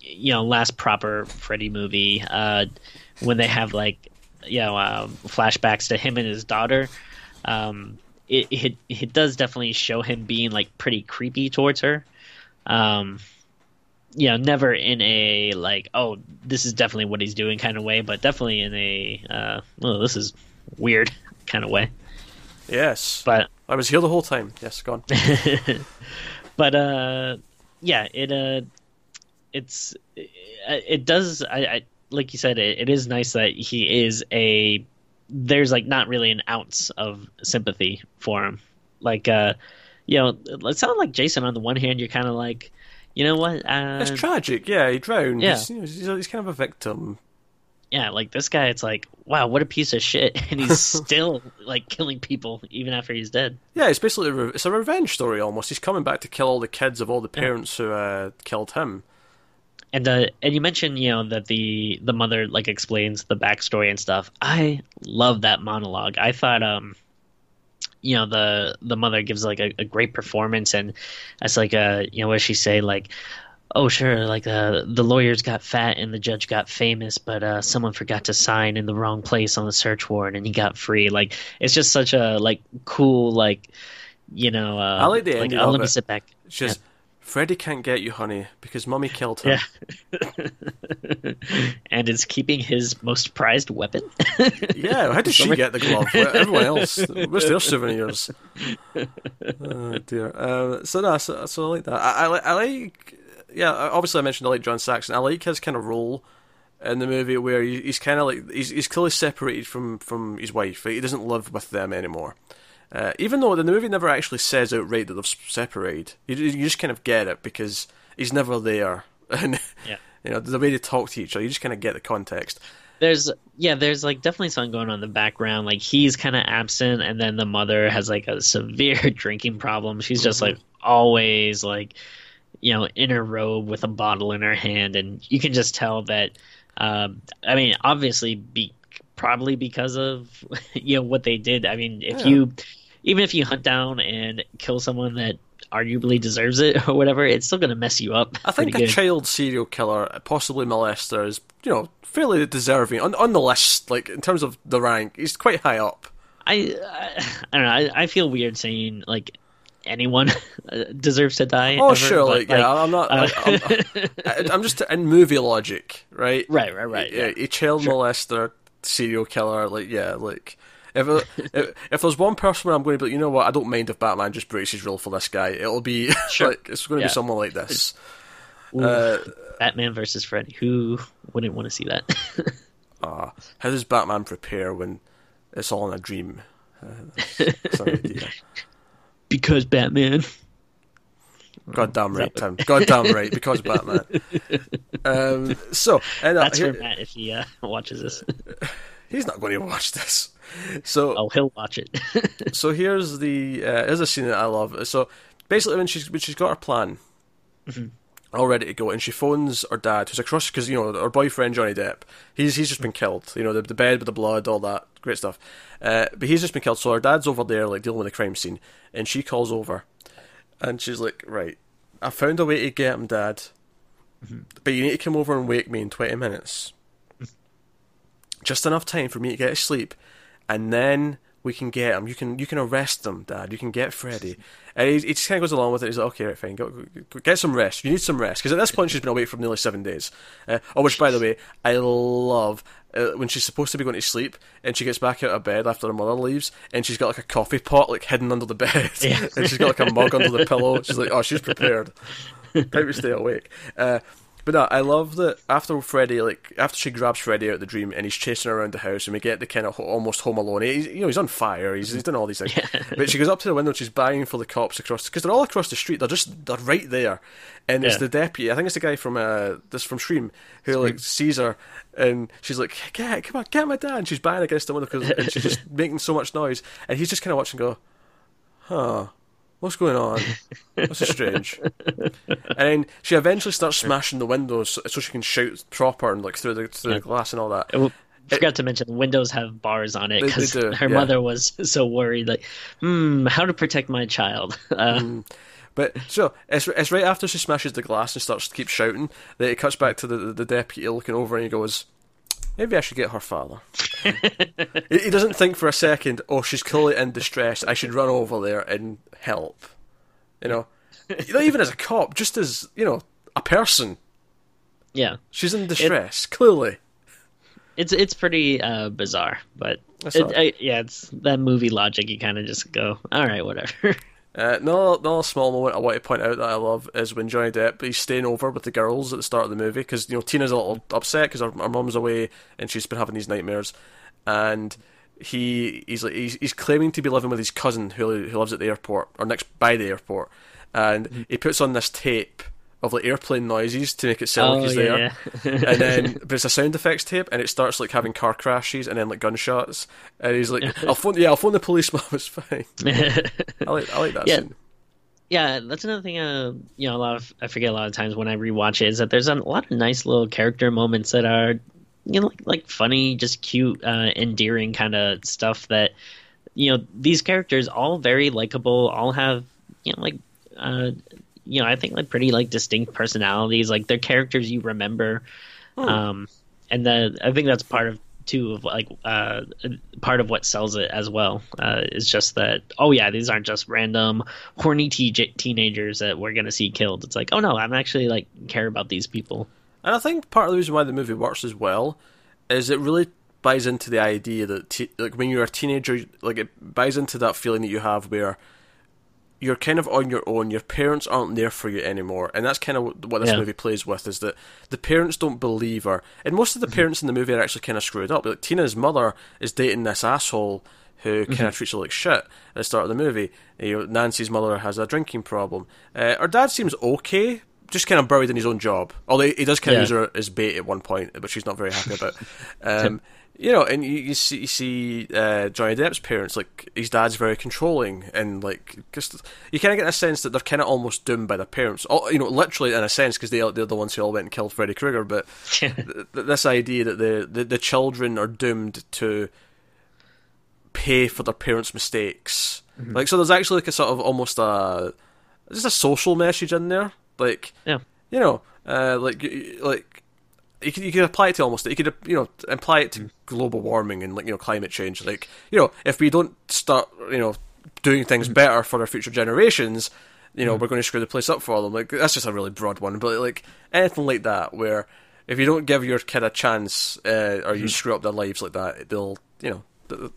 you know last proper Freddy movie uh, when they have like you know uh, flashbacks to him and his daughter. Um, it, it it does definitely show him being like pretty creepy towards her. Um, you know, never in a like, oh, this is definitely what he's doing kind of way, but definitely in a, uh, oh, this is weird kind of way. Yes, But I was here the whole time. Yes, go on. but uh yeah it uh it's it, it does I, I like you said it, it is nice that he is a there's like not really an ounce of sympathy for him like uh you know it sounds like jason on the one hand you're kind of like you know what uh, It's tragic. Yeah, he drowned. Yeah. He's, you know, he's, he's kind of a victim. yeah like this guy it's like wow what a piece of shit and he's still like killing people even after he's dead Yeah, it's basically a re- it's a revenge story almost. He's coming back to kill all the kids of all the parents who uh, killed him. And uh, and you mentioned you know that the the mother like explains the backstory and stuff. I love that monologue. I thought um you know the the mother gives like a, a great performance and it's like uh you know what does she say? Like oh sure like uh, the lawyers got fat and the judge got famous but uh someone forgot to sign in the wrong place on the search warrant and he got free. Like it's just such a like cool like you know uh I like the ending oh, let me sit back. Just Freddy can't get you, honey, because mommy killed him. Yeah. and is keeping his most prized weapon. Yeah, how did she get the glove? Everyone else, where's their souvenirs? Oh dear. Um, so no, so, so I like that. I, I, I like. Yeah, obviously I mentioned I like John Saxon. I like his kind of role in the movie where he, he's kind of like he's he's clearly separated from from his wife. He doesn't live with them anymore. Uh, even though the movie never actually says outright that they've separated, you, you just kind of get it because he's never there, and Yeah. you know the way they talk to each other, you just kind of get the context. there's yeah, there's like definitely something going on in the background. Like he's kind of absent, and then the mother has like a severe drinking problem. She's just like always like you know in her robe with a bottle in her hand, and you can just tell that. Um, I mean, obviously, be probably because of you know what they did. I mean, if Yeah. you even if you hunt down and kill someone that arguably deserves it or whatever, it's still going to mess you up. I think a good. child serial killer, possibly molester, is you know fairly deserving on on the list. Like in terms of the rank, he's quite high up. I, I I don't know. I, I feel weird saying like anyone deserves to die. Oh ever, sure, like, yeah, I'm not. uh, I'm, I'm just in movie logic, right? right, right, right. Yeah, Yeah. a child molester, serial killer, like yeah, like. If, if if there's one person where I'm going to be, like, you know what, I don't mind if Batman just breaks his rule for this guy. It'll be Sure. like it's going to Yeah. be someone like this. Ooh, Uh, Batman versus Freddy. Who wouldn't want to see that? uh, how does Batman prepare when it's all in a dream? Uh, that's, that's an idea. because Batman. God damn right, Tim. God damn right, because Batman. Um, so, and, uh, That's here- for Matt if he uh, watches this. He's not going to watch this. So, Oh, he'll watch it. so here's the uh, here's a scene that I love. So basically, when she's when she's got her plan all ready to go, and she phones her dad, who's across because you know her boyfriend Johnny Depp, he's he's just been killed. You know the the bed with the blood, all that great stuff. Uh, but he's just been killed. So her dad's over there like dealing with the crime scene, and she calls over, and she's like, "Right, I found a way to get him, Dad, but you need to come over and wake me in twenty minutes." Just enough time for me to get to sleep, and then we can get him. You can you can arrest them, Dad. You can get Freddy. And he, he just kind of goes along with it. He's like, okay, right, fine, go, go- get some rest. You need some rest because at this point she's been awake for nearly seven days. Uh, oh, which by the way, I love. Uh, when she's supposed to be going to sleep and she gets back out of bed after her mother leaves and she's got like a coffee pot like hidden under the bed Yeah. and she's got like a mug under the pillow she's like oh she's prepared time to stay awake uh, but no, I love that after Freddy, like after she grabs Freddy out of the dream and he's chasing her around the house, and we get the kind of ho- almost Home Alone. He's, you know, he's on fire. He's, he's done all these things. But she goes up to the window and she's banging for the cops across because they're all across the street. They're just they're right there, and it's the deputy. I think it's the guy from uh this from Scream who like sees her and she's like, "Get, come on, get my dad!" And she's banging against the window 'cause- because she's just making so much noise, and he's just kind of watching, go, "Huh." What's going on? This is strange. and she eventually starts smashing the windows so, so she can shout proper and like through the through the glass and all that. I forgot to mention Windows have bars on it because her yeah. mother was so worried, like, hmm, how to protect my child. Uh, Mm. But so it's it's right after she smashes the glass and starts to keep shouting that it cuts back to the the deputy looking over and he goes, "Maybe I should get her father." He, doesn't think for a second. Oh, she's clearly in distress. I should run over there and help. You know, not even as a cop, just as you know a person. Yeah, She's in distress, clearly. it's it's pretty uh, bizarre, but it. I, yeah, it's that movie logic. You kind of just go, all right, whatever. Uh, another, another small moment I want to point out that I love is when Johnny Depp he's staying over with the girls at the start of the movie because you know Tina's a little upset because her, her mum's away and she's been having these nightmares, and he he's like he's, he's claiming to be living with his cousin who who lives at the airport or next by the airport, and he puts on this tape of like airplane noises to make it sound like he's there. Oh, yeah, yeah. and then but it's a sound effects tape and it starts like having car crashes and then like gunshots and he's like I'll phone yeah I'll phone the police mom it's fine I like I like that Yeah. scene Yeah, that's another thing. Uh, you know, a lot of I forget a lot of times when I rewatch it is that there's a lot of nice little character moments that are, you know, like, like funny, just cute, uh, endearing kind of stuff. That you know, these characters all very likable, all have you know, like, uh, you know, I think like pretty like distinct personalities. Like they're characters you remember, um, and the I think that's part of too of like uh part of what sells it as well uh is just that oh yeah these aren't just random horny te- teenagers that we're gonna see killed. It's like oh no i'm actually like care about these people. And I think part of the reason why the movie works as well is it really buys into the idea that te- like when you're a teenager, like it buys into that feeling that you have where you're kind of on your own. Your parents aren't there for you anymore, and that's kind of what- this Yeah. movie plays with. Is that the parents don't believe her, and most of the parents in the movie are actually kind of screwed up. Like Tina's mother is dating this asshole who kind of treats her like shit at the start of the movie. You know, Nancy's mother has a drinking problem. Uh, her dad seems okay just kind of buried in his own job. Although he does kind of use her as bait at one point, but she's not very happy about. Um, you know, and you, you see, you see uh, Johnny Depp's parents, like his dad's very controlling, and like just you kind of get a sense that they're kind of almost doomed by their parents. All, you know, literally in a sense, because they they're the ones who all went and killed Freddy Krueger. But th- th- this idea that the, the the children are doomed to pay for their parents' mistakes, like so, there's actually like a sort of almost a just a social message in there, like Yeah. you know, uh, like like you could you could apply it to almost you could you know apply it to global warming and like you know climate change. Like you know, if we don't start you know doing things better for our future generations, you know, we're going to screw the place up for them. Like that's just a really broad one, but like anything like that where. If you don't give your kid a chance, uh, or you screw up their lives like that, they'll, you know, th-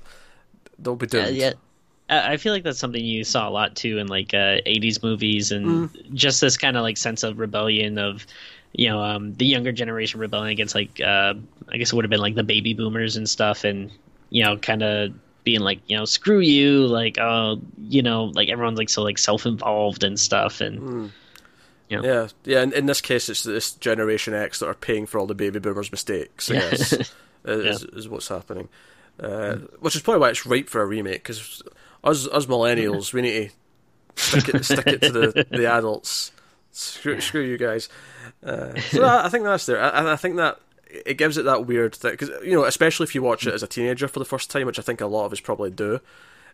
they'll be Uh, doomed. yeah. I I feel like that's something you saw a lot too in like uh, 80s movies and Mm. just this kind of like sense of rebellion of you know um, the younger generation rebelling against like uh, I guess it would have been like the baby boomers and stuff and you know kind of being like you know screw you like oh you know like everyone's like so like self-involved and stuff and Mm. Yeah. Yeah, yeah. In, in this case, it's this Generation X that are paying for all the baby boomers' mistakes. I Yeah. guess is, is what's happening, uh, which is probably why it's ripe for a remake. Because us, us millennials, we need to stick it, stick it to the, the adults. Screw, screw you guys. Uh, so I, I think that's there. I, I think that it gives it that weird thing because you know, especially if you watch it as a teenager for the first time, which I think a lot of us probably do.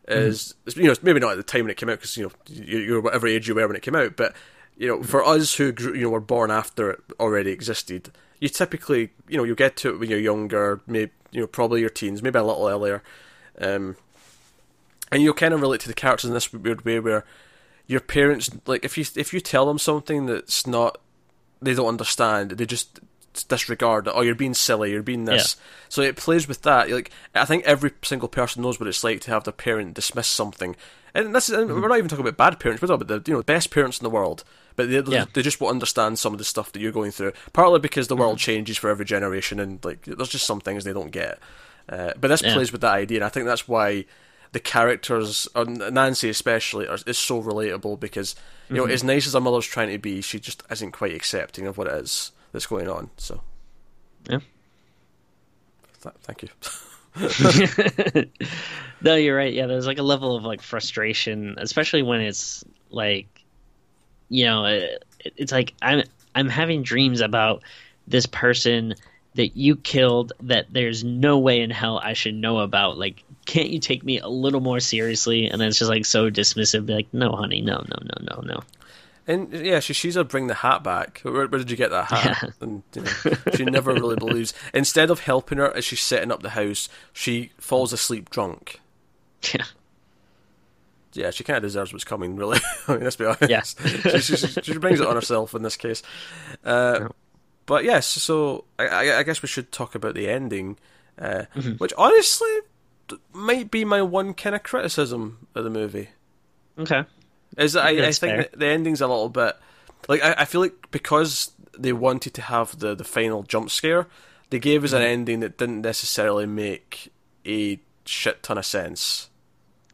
Is you know maybe not at the time when it came out because you know you- you're whatever age you were when it came out, but you know for us who grew, you know were born after it already existed, you typically you know you get to it when you're younger, maybe you know probably your teens, maybe a little earlier, um, and you'll kind of relate to the characters in this weird way where your parents like if you if you tell them something that's not they don't understand, they just disregard it. Oh, you're being silly. You're being this. So it plays with that. Like I think every single person knows what it's like to have their parent dismiss something. And this is, and we're not even talking about bad parents. We're talking about the you know best parents in the world. But they Yeah. they just won't understand some of the stuff that you're going through. Partly because the world changes for every generation, and like there's just some things they don't get. Uh, but this Yeah. plays with that idea, and I think that's why the characters, uh, Nancy especially, are, is so relatable because you know, mhm. as nice as her mother's trying to be, she just isn't quite accepting of what it is that's going on. So, Yeah. Th- thank you. no, you're right. Yeah, there's like a level of like frustration, especially when it's like, you know, it, it's like I'm I'm having dreams about this person that you killed that there's no way in hell I should know about. Like, can't you take me a little more seriously? And then it's just like so dismissive. Be like, no, honey, no, no, no, no, no. And yeah, she sees her bring the hat back. Where, where did you get that hat? Yeah. And you know, she never really believes. Instead of helping her as she's setting up the house, she falls asleep drunk. Yeah. Yeah, she kind of deserves what's coming, really. I mean, let's be honest. Yeah. she, she, she brings it on herself in this case. Uh, But yes, so I, I, I guess we should talk about the ending, uh, Mm-hmm. which honestly might be my one kind of criticism of the movie. Okay. Is that I, I think fair. the ending's a little bit like I, I feel like because they wanted to have the, the final jump scare, they gave us an Mm-hmm. ending that didn't necessarily make a shit ton of sense.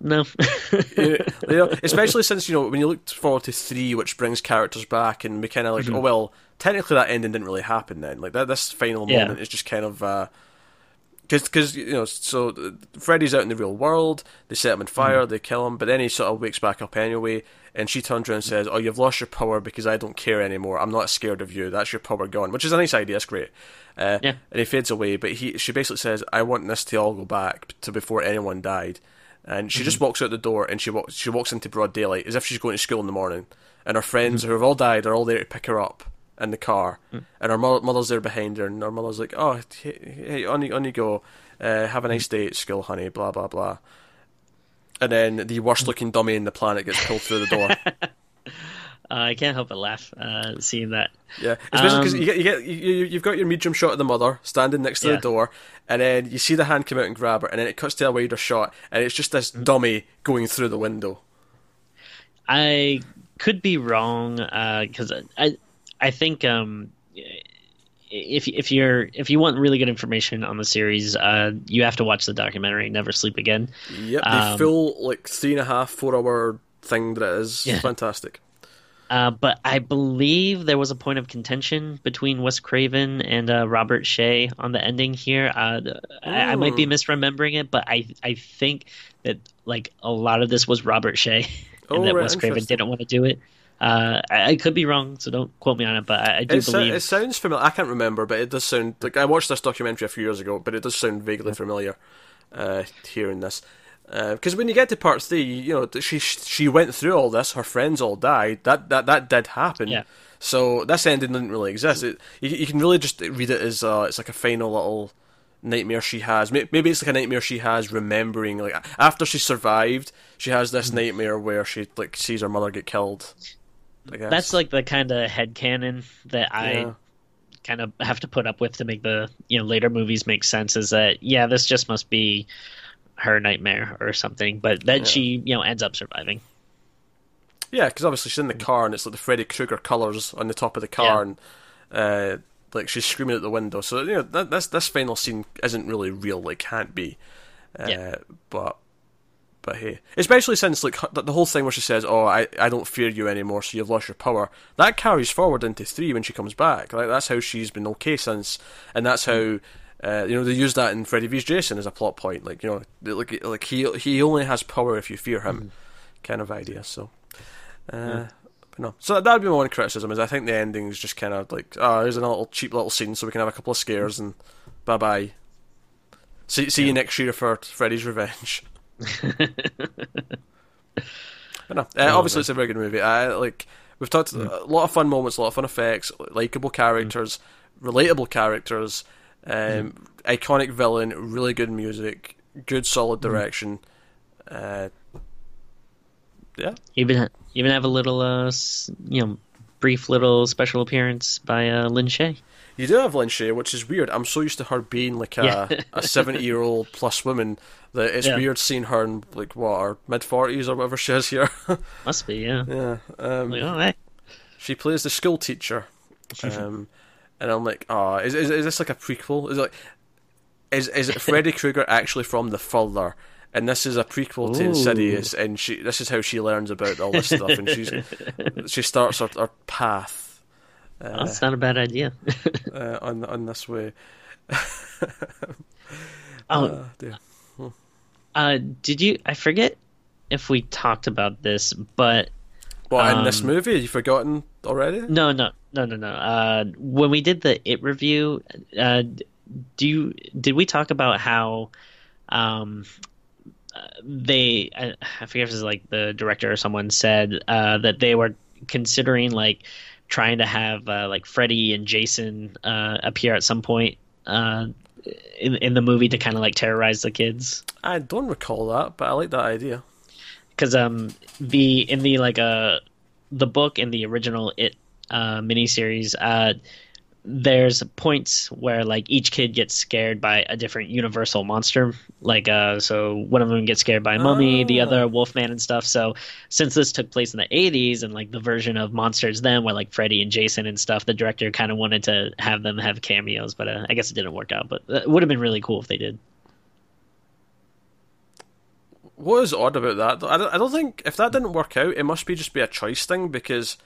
No. you know, especially since you know when you look forward to three, which brings characters back, and we kind of like, Mm-hmm. oh well, technically that ending didn't really happen then. Like that, this final Yeah. moment is just kind of because because you know, so Freddy's out in the real world. They set him on fire, Mm-hmm. they kill him, but then he sort of wakes back up anyway. And she turns around and says, "Oh, you've lost your power because I don't care anymore. I'm not scared of you. That's your power gone." Which is a nice idea. That's great. Uh, Yeah. And he fades away, but he she basically says, "I want this to all go back to before anyone died." And she just walks out the door and she walks she walks into broad daylight as if she's going to school in the morning. And her friends who have all died are all there to pick her up in the car. And her mo- mother's there behind her, and her mother's like, "Oh, hey, hey on you on you go. Uh, have a nice day at school, honey." Blah blah blah. And then the worst looking dummy in the planet gets pulled through the door. Uh, I can't help but laugh uh, seeing that. Yeah, especially because Um, you get you get you, you- you've got your medium shot of the mother standing next to Yeah. the door, and then you see the hand come out and grab her, and then it cuts to a wider shot, and it's just Mm. this dummy going through the window. I could be wrong because I I think um, if if you're if you want really good information on the series, uh, you have to watch the documentary "Never Sleep Again." Yep, the Um, full like three and a half four hour thing that it is Yeah. fantastic. Uh, but I believe there was a point of contention between Wes Craven and uh, Robert Shaye on the ending here. Uh, I, I, might be misremembering it, but I I think that like a lot of this was Robert Shaye, and oh, that right, Wes Craven didn't want to do it. Uh, I, I, could be wrong, so don't quote me on it. But I, I do it believe it sounds familiar. I can't remember, but it does sound like I watched this documentary a few years ago, but it does sound vaguely familiar uh, hearing this. Because uh, when you get to part three, you know she she went through all this. Her friends all died. That that that did happen. Yeah. So this ending didn't really exist. It, you, you can really just read it as uh, it's like a final little nightmare she has. Maybe it's like a nightmare she has remembering. Like after she survived, she has this mm-hmm. nightmare where she like sees her mother get killed. That's like the kind of head canon that I yeah. kind of have to put up with to make the you know later movies make sense. Is that yeah, this just must be her nightmare or something, but then yeah. she you know ends up surviving. Yeah, because obviously she's in the car and it's like the Freddy Krueger colors on the top of the car, and uh, like she's screaming at the window. So you know that, this this final scene isn't really real. It can't be. Uh, yeah. But but hey, especially since like the whole thing where she says, "Oh, I, I don't fear you anymore, so you've lost your power." That carries forward into three when she comes back. Like that's how she's been okay since, and that's how uh, you know, they use that in Freddy vs. Jason as a plot point. Like, you know, like like he he only has power if you fear him, mm. kind of idea. So, uh, yeah. no. So that would be my one criticism. Is I think the ending is just kind of like, oh, here's a little cheap little scene, so we can have a couple of scares and bye bye. See see yeah. you next year for Freddy's Revenge. But no, uh, obviously it's a very good movie. I like we've talked mm. a lot of fun moments, a lot of fun effects, likable characters, mm. relatable characters. Um, iconic villain, really good music, good solid mm-hmm. direction. Uh, yeah. Even even have a little, uh, you know, brief little special appearance by uh, Lin Shaye. You do have Lin Shaye, which is weird. I'm so used to her being like a yeah. a 70 year old plus woman that it's yeah. weird seeing her in like what her mid 40s or whatever she is here. Must be, yeah. Yeah. Um, like, oh, hey. She plays the school teacher. Um, and I'm like, oh, is, is is this like a prequel? Is it like, is is it Freddy Krueger actually from the further? And this is a prequel to Insidious, and she this is how she learns about all this stuff, and she's she starts her, her path. Uh, That's not a bad idea. uh, on on this way. oh, uh, uh, did you? I forget if we talked about this, but what um, in this um, movie? Have you forgotten already? No, no, no, no, no. Uh, when we did the It review, uh, do you did we talk about how um, they? I, I forget if it was like the director or someone said uh, that they were considering like trying to have uh, like Freddy and Jason uh, appear at some point uh, in in the movie to kind of like terrorize the kids. I don't recall that, but I like that idea. Because um the in the like uh the book in the original It uh, miniseries, uh, there's points where like each kid gets scared by a different universal monster like uh so one of them gets scared by a mummy oh. the other oh. wolfman and stuff so since this took place in the 80s and like the version of monsters then where like freddy and jason and stuff the director kind of wanted to have them have cameos but uh, i guess it didn't work out but it would have been really cool if they did what is odd about that I don't, I don't think if that didn't work out it must be just be a choice thing because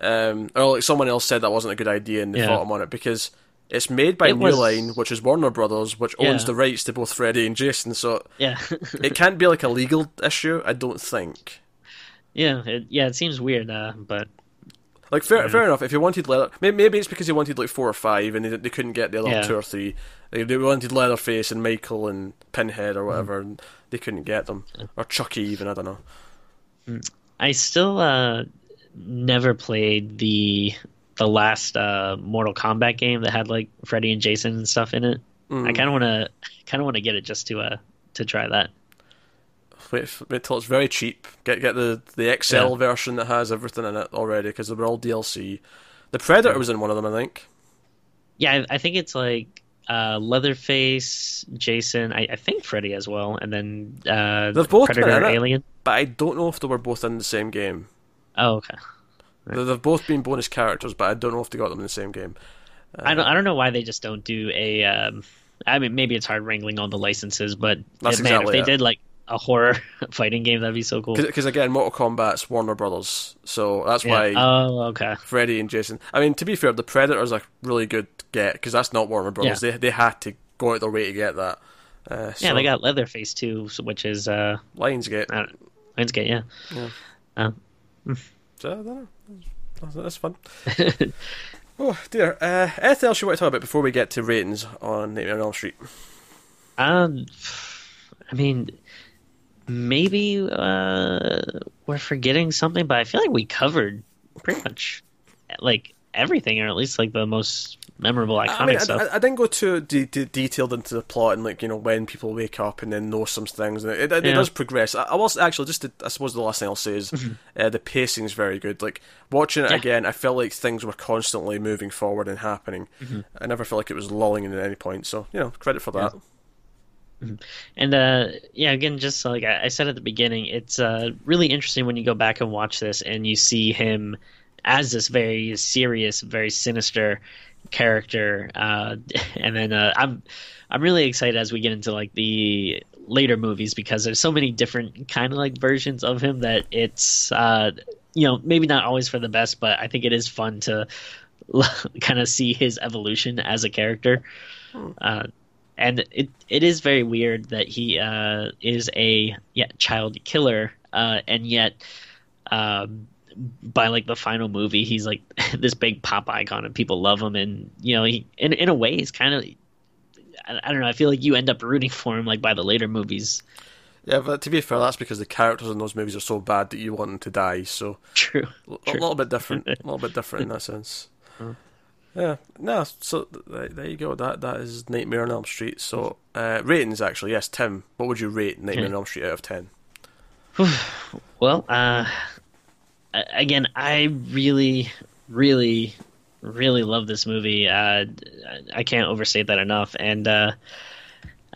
um, or like someone else said that wasn't a good idea and they yeah. fought him on it because it's made by it New was... Line, which is Warner Brothers, which owns yeah. the rights to both Freddy and Jason. So yeah, it can't be like a legal issue. I don't think. Yeah, it, yeah, it seems weird, uh, but like fair, fair enough. If you wanted leather, maybe, maybe it's because you wanted like four or five, and they, they couldn't get the other yeah. two or three. They, they wanted Leatherface and Michael and Pinhead or whatever, mm. and they couldn't get them, or Chucky even. I don't know. Mm. I still uh, never played the the last uh, Mortal Kombat game that had like Freddy and Jason and stuff in it. Mm. I kind of want to kind of want to get it just to uh to try that. Wait, wait till it's very cheap. Get get the the XL yeah. version that has everything in it already because they were all DLC. The Predator was in one of them, I think. Yeah, I, I think it's like uh, Leatherface, Jason, I, I, think Freddy as well, and then uh, They've both Predator, Alien. But I don't know if they were both in the same game. Oh, okay. Right. They've both been bonus characters, but I don't know if they got them in the same game. Uh, I don't. I don't know why they just don't do a. Um, I mean, maybe it's hard wrangling all the licenses, but man, exactly if they it. did like a horror fighting game. That'd be so cool. Because again, Mortal Kombat's Warner Brothers, so that's Yeah. why Oh, okay. Freddy and Jason. I mean, to be fair, the Predator's a really good get because that's not Warner Brothers. They they had to go out their way to get that. Uh, so, Yeah, they got Leatherface too, which is uh, Lionsgate. Lionsgate. Yeah. Yeah. Um, So, I don't know. That's, that's fun. oh dear. Uh, anything else you want to talk about before we get to ratings on Nightmare on Elm Street? Um, I mean, maybe uh, we're forgetting something, but I feel like we covered pretty much like everything, or at least like the most memorable iconic I mean, I, stuff. I, I didn't go too de- de- detailed into the plot and like you know when people wake up and then know some things. And it, it, it does progress. I, I was actually just. To, I suppose the last thing I'll say is uh, the pacing is very good. Like watching it Yeah. again, I felt like things were constantly moving forward and happening. I never felt like it was lulling at any point. So you know, credit for that. And uh, yeah, again, just like I I said at the beginning, it's uh, really interesting when you go back and watch this and you see him as this very serious, very sinister character. Uh, and then uh, I'm I'm really excited as we get into like the later movies because there's so many different kind of like versions of him that it's uh, you know maybe not always for the best, but I think it is fun to kind of see his evolution as a character. Uh, and it it is very weird that he uh, is a yeah child killer, uh, and yet um, by like the final movie, he's like this big pop icon, and people love him, and you know he in in a way he's kind of I, I don't know. I feel like you end up rooting for him like by the later movies. Yeah, but to be fair, that's because the characters in those movies are so bad that you want them to die. So True. a a little bit different, a little bit different in that sense. Yeah, no. So th- there you go. That that is Nightmare on Elm Street. So uh, ratings, actually, yes. Tim, what would you rate Nightmare on Elm Street out of ten? Well, uh, again, I really, really, really love this movie. Uh, I can't overstate that enough, and uh,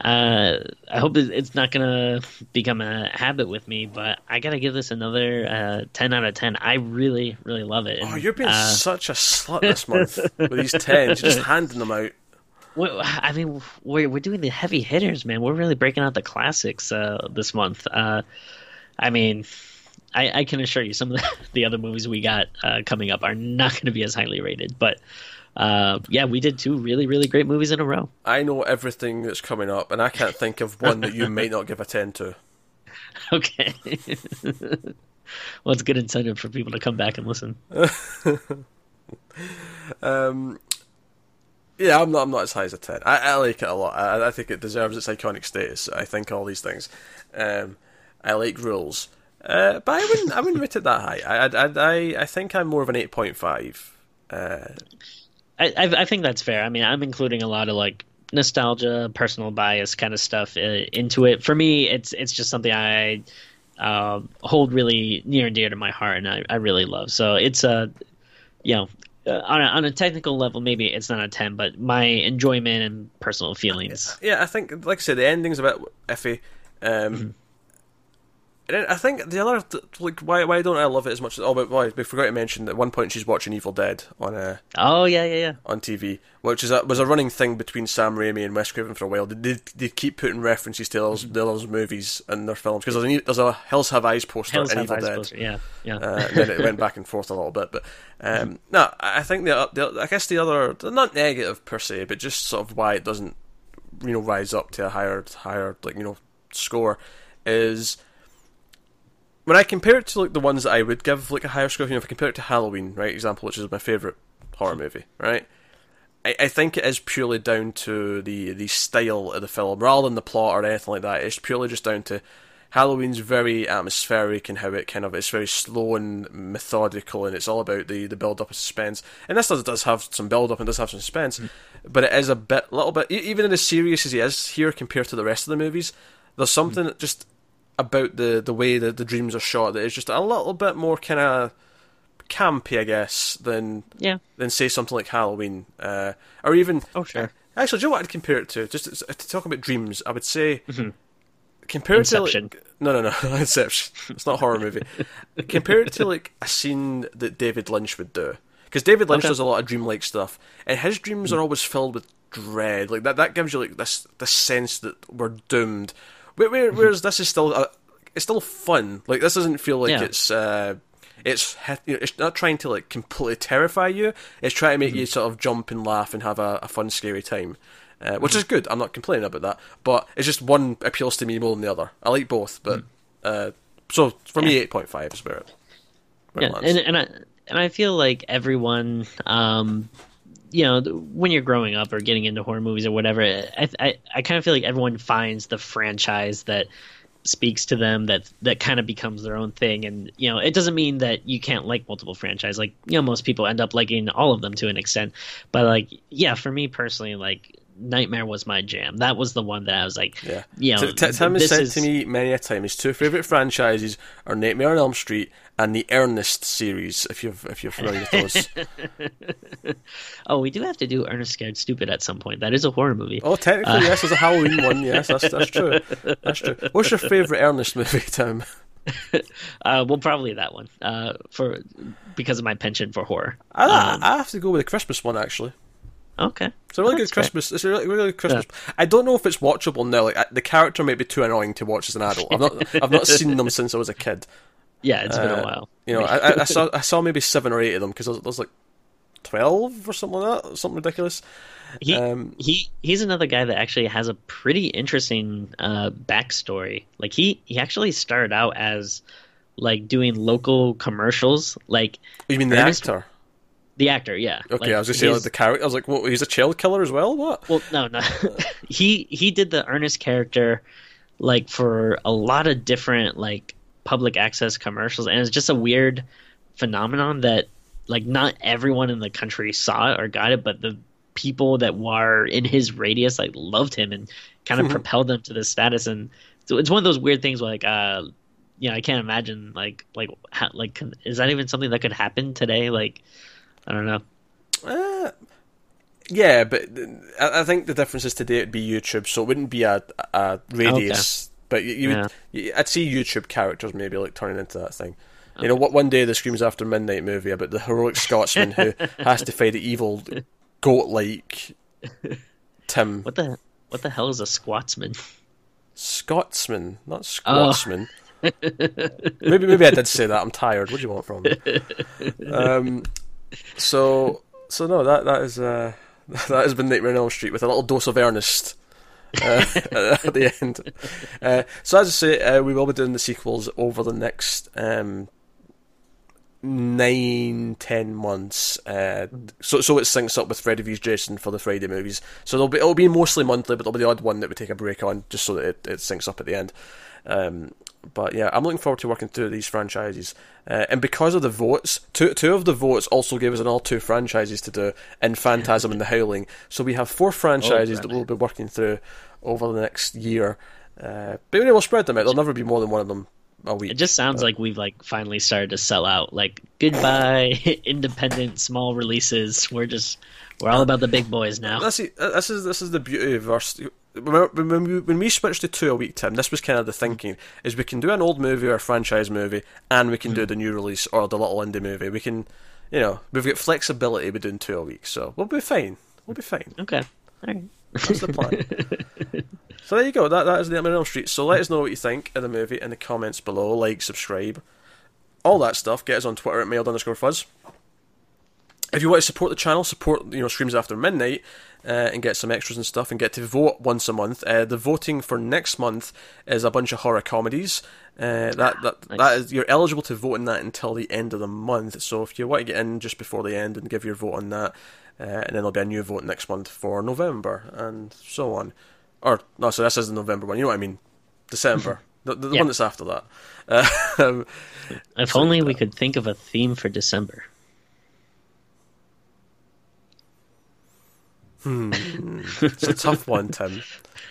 uh, I hope it's not gonna become a habit with me. But I gotta give this another uh, ten out of ten. I really, really love it. Oh, you're being uh, such a slut this month with these tens. You're just handing them out. I mean, we're we're doing the heavy hitters, man. We're really breaking out the classics uh, this month. Uh, I mean, I, I can assure you, some of the, the other movies we got uh, coming up are not going to be as highly rated. But uh, yeah, we did two really, really great movies in a row. I know everything that's coming up, and I can't think of one that you might not give a ten to. Okay. well, it's good incentive for people to come back and listen. Um, yeah, I'm not. I'm not as high as a ten. I, I like it a lot. I, I think it deserves its iconic status. I think all these things. Um, I like rules, uh, but I wouldn't. I wouldn't rate it that high. I, I, I, I think I'm more of an eight point five. Uh, I, I think that's fair. I mean, I'm including a lot of like nostalgia, personal bias kind of stuff uh, into it. For me, it's it's just something I uh, hold really near and dear to my heart, and I, I really love. So it's a, you know, uh, on a, on a technical level, maybe it's not a ten, but my enjoyment and personal feelings. yeah, I think, like I said, the ending's a bit iffy. Um, then I think the other like why why don't I love it as much? Oh, but we forgot to mention that at one point she's watching Evil Dead on a Oh yeah, yeah, yeah. on TV, which is a, was a running thing between Sam Raimi and Wes Craven for a while. They they, keep putting references to those, those movies in their films because there's a, there's a Hills Have Eyes poster Hills in Evil Eyes Dead. poster. Yeah, yeah. Uh, and then it went back and forth a little bit, but um, no, I think the, the I guess the other not negative per se, but just sort of why it doesn't you know rise up to a higher higher like you know score is when I compare it to like the ones that I would give like a higher score. You know, if I compare it to Halloween, right, example, which is my favorite horror movie, right. I, I think it is purely down to the the style of the film, rather than the plot or anything like that. It's purely just down to Halloween's very atmospheric and how it kind of it's very slow and methodical, and it's all about the the build up of suspense. And this does does have some build up and does have some suspense, hmm. but it is a bit, little bit, even in as serious as he is here compared to the rest of the movies. There's something hmm. that just about the the way that the dreams are shot that is just a little bit more kind of campy, I guess, than Yeah. than say something like Halloween, uh, or even Oh, sure. Uh, actually, do you know what I'd compare it to? Just to, to talk about dreams, I would say mm-hmm. compare it to like no, no, no, Inception. It's not a horror movie. compare it to like a scene that David Lynch would do, because David Lynch Okay. does a lot of dreamlike stuff, and his dreams are mm. always filled with dread. Like that, that gives you like this this sense that we're doomed. Whereas this is still, uh, it's still fun. Like this doesn't feel like Yeah. it's, uh, it's, you know, it's not trying to like completely terrify you. It's trying to make Mm-hmm. you sort of jump and laugh and have a, a fun, scary time. Uh, which Mm-hmm. is good. I'm not complaining about that, but it's just one appeals to me more than the other. I like both, but uh, so for me, eight point five is where it, where it yeah, lands. and and I and I feel like everyone, um, you know, when you're growing up or getting into horror movies or whatever, I I, I kind of feel like everyone finds the franchise that speaks to them that that kind of becomes their own thing. And you know it doesn't mean that you can't like multiple franchise like you know most people end up liking all of them to an extent. But like yeah for me personally like nightmare was my jam that was the one that i was like Yeah. you know T- Tim has said is- to me many a time his two favourite franchises are Nightmare on Elm Street and the Ernest series, if you've if you're familiar with those. oh we do have to do ernest scared stupid at some point that is a horror movie oh, technically, yes, there's a Halloween one. Yes, that's that's true. That's true. What's your favourite Ernest movie, Tim? uh well probably that one uh for because of my penchant for horror I, Um, I have to go with the Christmas one actually. Okay It's a really That's good fair. Christmas. It's a really, really good Christmas. I don't know if it's watchable now. Like the character might be too annoying to watch as an adult. I've not I've not seen them since I was a kid. yeah it's been Uh, a while You know, I, I- saw I saw maybe seven or eight of them because there was like twelve or something like that, something ridiculous. He Um, he he's another guy that actually has a pretty interesting uh, backstory. Like he he actually started out as like doing local commercials, like You mean the Ernest- actor? The actor. Yeah. Okay, Like, I was gonna say like the character. I was like, what? He's a child killer as well? What? Well, no, no. he he did the Ernest character like for a lot of different like public access commercials, and it's just a weird phenomenon that like not everyone in the country saw it or got it, but the people that were in his radius like loved him and kind of propelled them to this status. And so it's one of those weird things where like uh you know I can't imagine like like ha- like is that even something that could happen today? Like I don't know. Uh, yeah, but I, I think the difference is today it'd be YouTube, so it wouldn't be a, a radius. But you, you, Yeah. would, you, I'd see YouTube characters maybe like turning into that thing. You know, what one day the Screams After Midnight movie about the heroic Scotsman who has to fight the evil goat-like Tim What the what the hell is a Scotsman? Scotsman, not Oh. Scotsman. maybe maybe I did say that. I'm tired. What do you want from me? Um, so so no, that that is uh, that has been Nightmare on Elm Street with a little dose of Ernest. uh, at the end. Uh, so as I say, uh, we will be doing the sequels over the next um, nine, ten months. Uh, so so it syncs up with Freddy vs Jason for the Friday movies. So there'll be it'll be mostly monthly, but there'll be the odd one that we take a break on just so that it, it syncs up at the end. Um, but yeah, I'm looking forward to working through these franchises. Uh, and because of the votes, two two of the votes also gave us another two franchises to do in Phantasm and the Howling. So we have four franchises that we'll be working through over the next year. Uh, but we'll spread them out. There'll never be more than one of them a week. It just sounds like we've like finally started to sell out. Like goodbye, independent small releases. We're just we're all about the big boys now. That's it. Uh, This is this is the beauty of our. St- Remember, when we, when we switched to two a week, Tim, this was kind of the thinking: is we can do an old movie or a franchise movie, and we can do mm. the new release or the little indie movie. We can, you know, we've got flexibility with doing two a week, so we'll be fine. We'll be fine. Okay, all right. That's the plan. so there you go. That that is the Nightmare on Elm Street. So let us know what you think of the movie in the comments below. Like, subscribe, all that stuff. Get us on Twitter at mailed underscore fuzz. If you want to support the channel, support you know Screams After Midnight, uh, and get some extras and stuff, and get to vote once a month. Uh, the voting for next month is a bunch of horror comedies. Uh, that that Nice. that is you're eligible to vote in that until the end of the month. So if you want to get in just before the end and give your vote on that, uh, and then there'll be a new vote next month for November and so on. Or no, so this is the November one. You know what I mean? December, the, the Yeah. one that's after that. Uh, um, If only we could think of a theme for December. Hmm. Hmm. It's a tough one, Tim.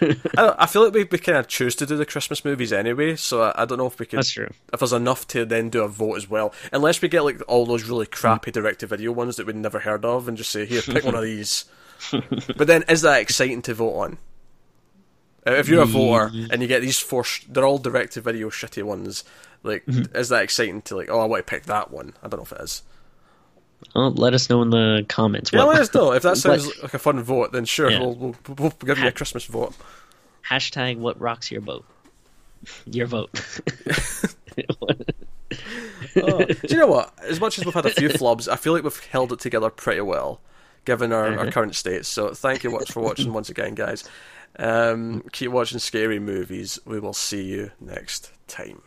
I, don't, I feel like we, we kind of choose to do the Christmas movies anyway, so I, I don't know if we could. That's true. If there's enough to then do a vote as well, unless we get like all those really crappy direct-to-video ones that we'd never heard of, and just say, "Here, pick one of these." but then, is that exciting to vote on? If you're a voter and you get these four, sh- they're all direct-to-video shitty ones. Like, mm-hmm. is that exciting to like? Oh, I want to pick that one. I don't know if it is. Well, let us know in the comments. Yeah, what- let us know if that sounds what- like a fun vote. Then sure, Yeah. we'll, we'll we'll give you a Christmas vote. hashtag what rocks your boat. Your vote. oh, do you know what? As much as we've had a few flubs, I feel like we've held it together pretty well, given our, our current state. So thank you much for watching once again, guys. Um, keep watching scary movies. We will see you next time.